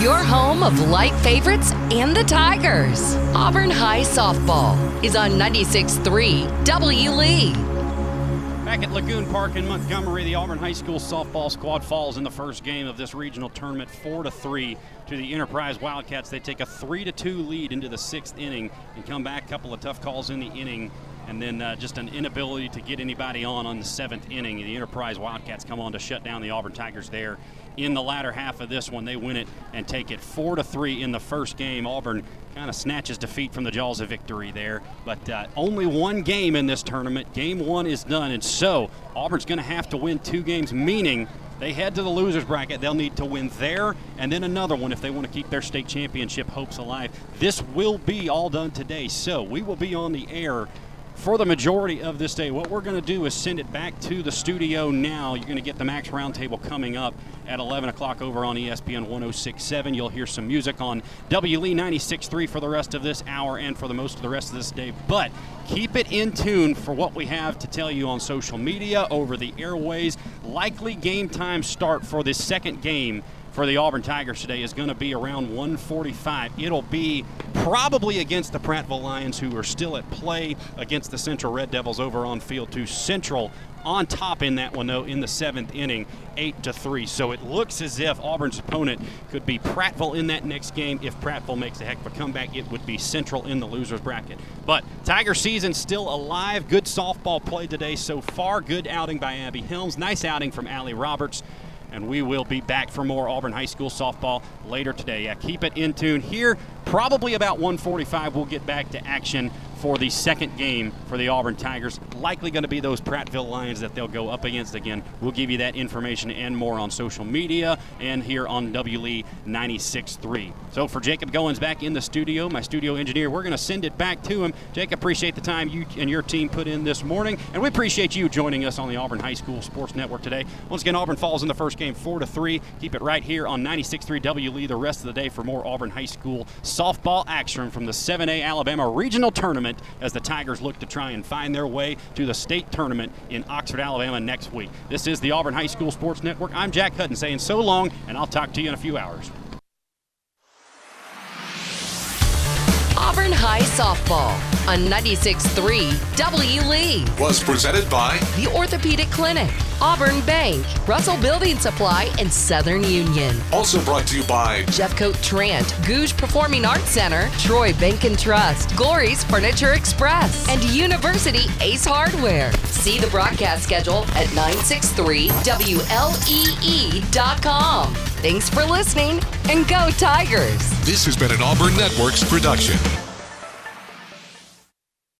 Your home of light favorites and the Tigers. Auburn High Softball is on 96.3 W. Lee. Back at Lagoon Park in Montgomery, the Auburn High School softball squad falls in the first game of this regional tournament, four to three to the Enterprise Wildcats. They take a three to two lead into the sixth inning and come back. A couple of tough calls in the inning, and then uh, just an inability to get anybody on on the seventh inning. The Enterprise Wildcats come on to shut down the Auburn Tigers there in the latter half of this one. They win it and take it four to three in the first game. Auburn kind of snatches defeat from the jaws of victory there. But uh, only one game in this tournament. Game one is done, and so Auburn's going to have to win two games, meaning they head to the losers bracket. They'll need to win there and then another one if they want to keep their state championship hopes alive. This will be all done today, so we will be on the air for the majority of this day. What we're going to do is send it back to the studio now. You're going to get the Max Roundtable coming up at 11 o'clock over on ESPN 1067. You'll hear some music on WLE 96.3 for the rest of this hour and for the most of the rest of this day. But keep it in tune for what we have to tell you on social media, over the airways. Likely game time start for this second game for the Auburn Tigers today is going to be around 145. It'll be probably against the Prattville Lions, who are still at play against the Central Red Devils over on field two. Central on top in that one though in the seventh inning, eight to three. So it looks as if Auburn's opponent could be Prattville in that next game. If Prattville makes a heck of a comeback, it would be Central in the losers bracket. But Tiger season still alive. Good softball play today so far. Good outing by Abby Helms. Nice outing from Allie Roberts and we will be back for more Auburn High School softball later today. Yeah, keep it in tune here. Probably about 1:45, we'll get back to action for the second game for the Auburn Tigers. Likely going to be those Prattville Lions that they'll go up against again. We'll give you that information and more on social media and here on WLE 96.3. So for Jacob Goins back in the studio, my studio engineer, we're going to send it back to him. Jacob, appreciate the time you and your team put in this morning, and we appreciate you joining us on the Auburn High School Sports Network today. Once again, Auburn falls in the first game four to three. Keep it right here on 96.3 WLE the rest of the day for more Auburn High School softball action from the 7A Alabama Regional Tournament as the Tigers look to try and find their way to the state tournament in Oxford, Alabama next week. This is the Auburn High School Sports Network. I'm Jack Hutton saying so long, and I'll talk to you in a few hours. Auburn High Softball on 96.3 W. Lee. Was presented by The Orthopedic Clinic, Auburn Bank, Russell Building Supply, and Southern Union. Also brought to you by Jeffcoat Trant, Gogue Performing Arts Center, Troy Bank and Trust, Glory's Furniture Express, and University Ace Hardware. See the broadcast schedule at 963WLEE.com. Thanks for listening and go Tigers. This has been an Auburn Networks production.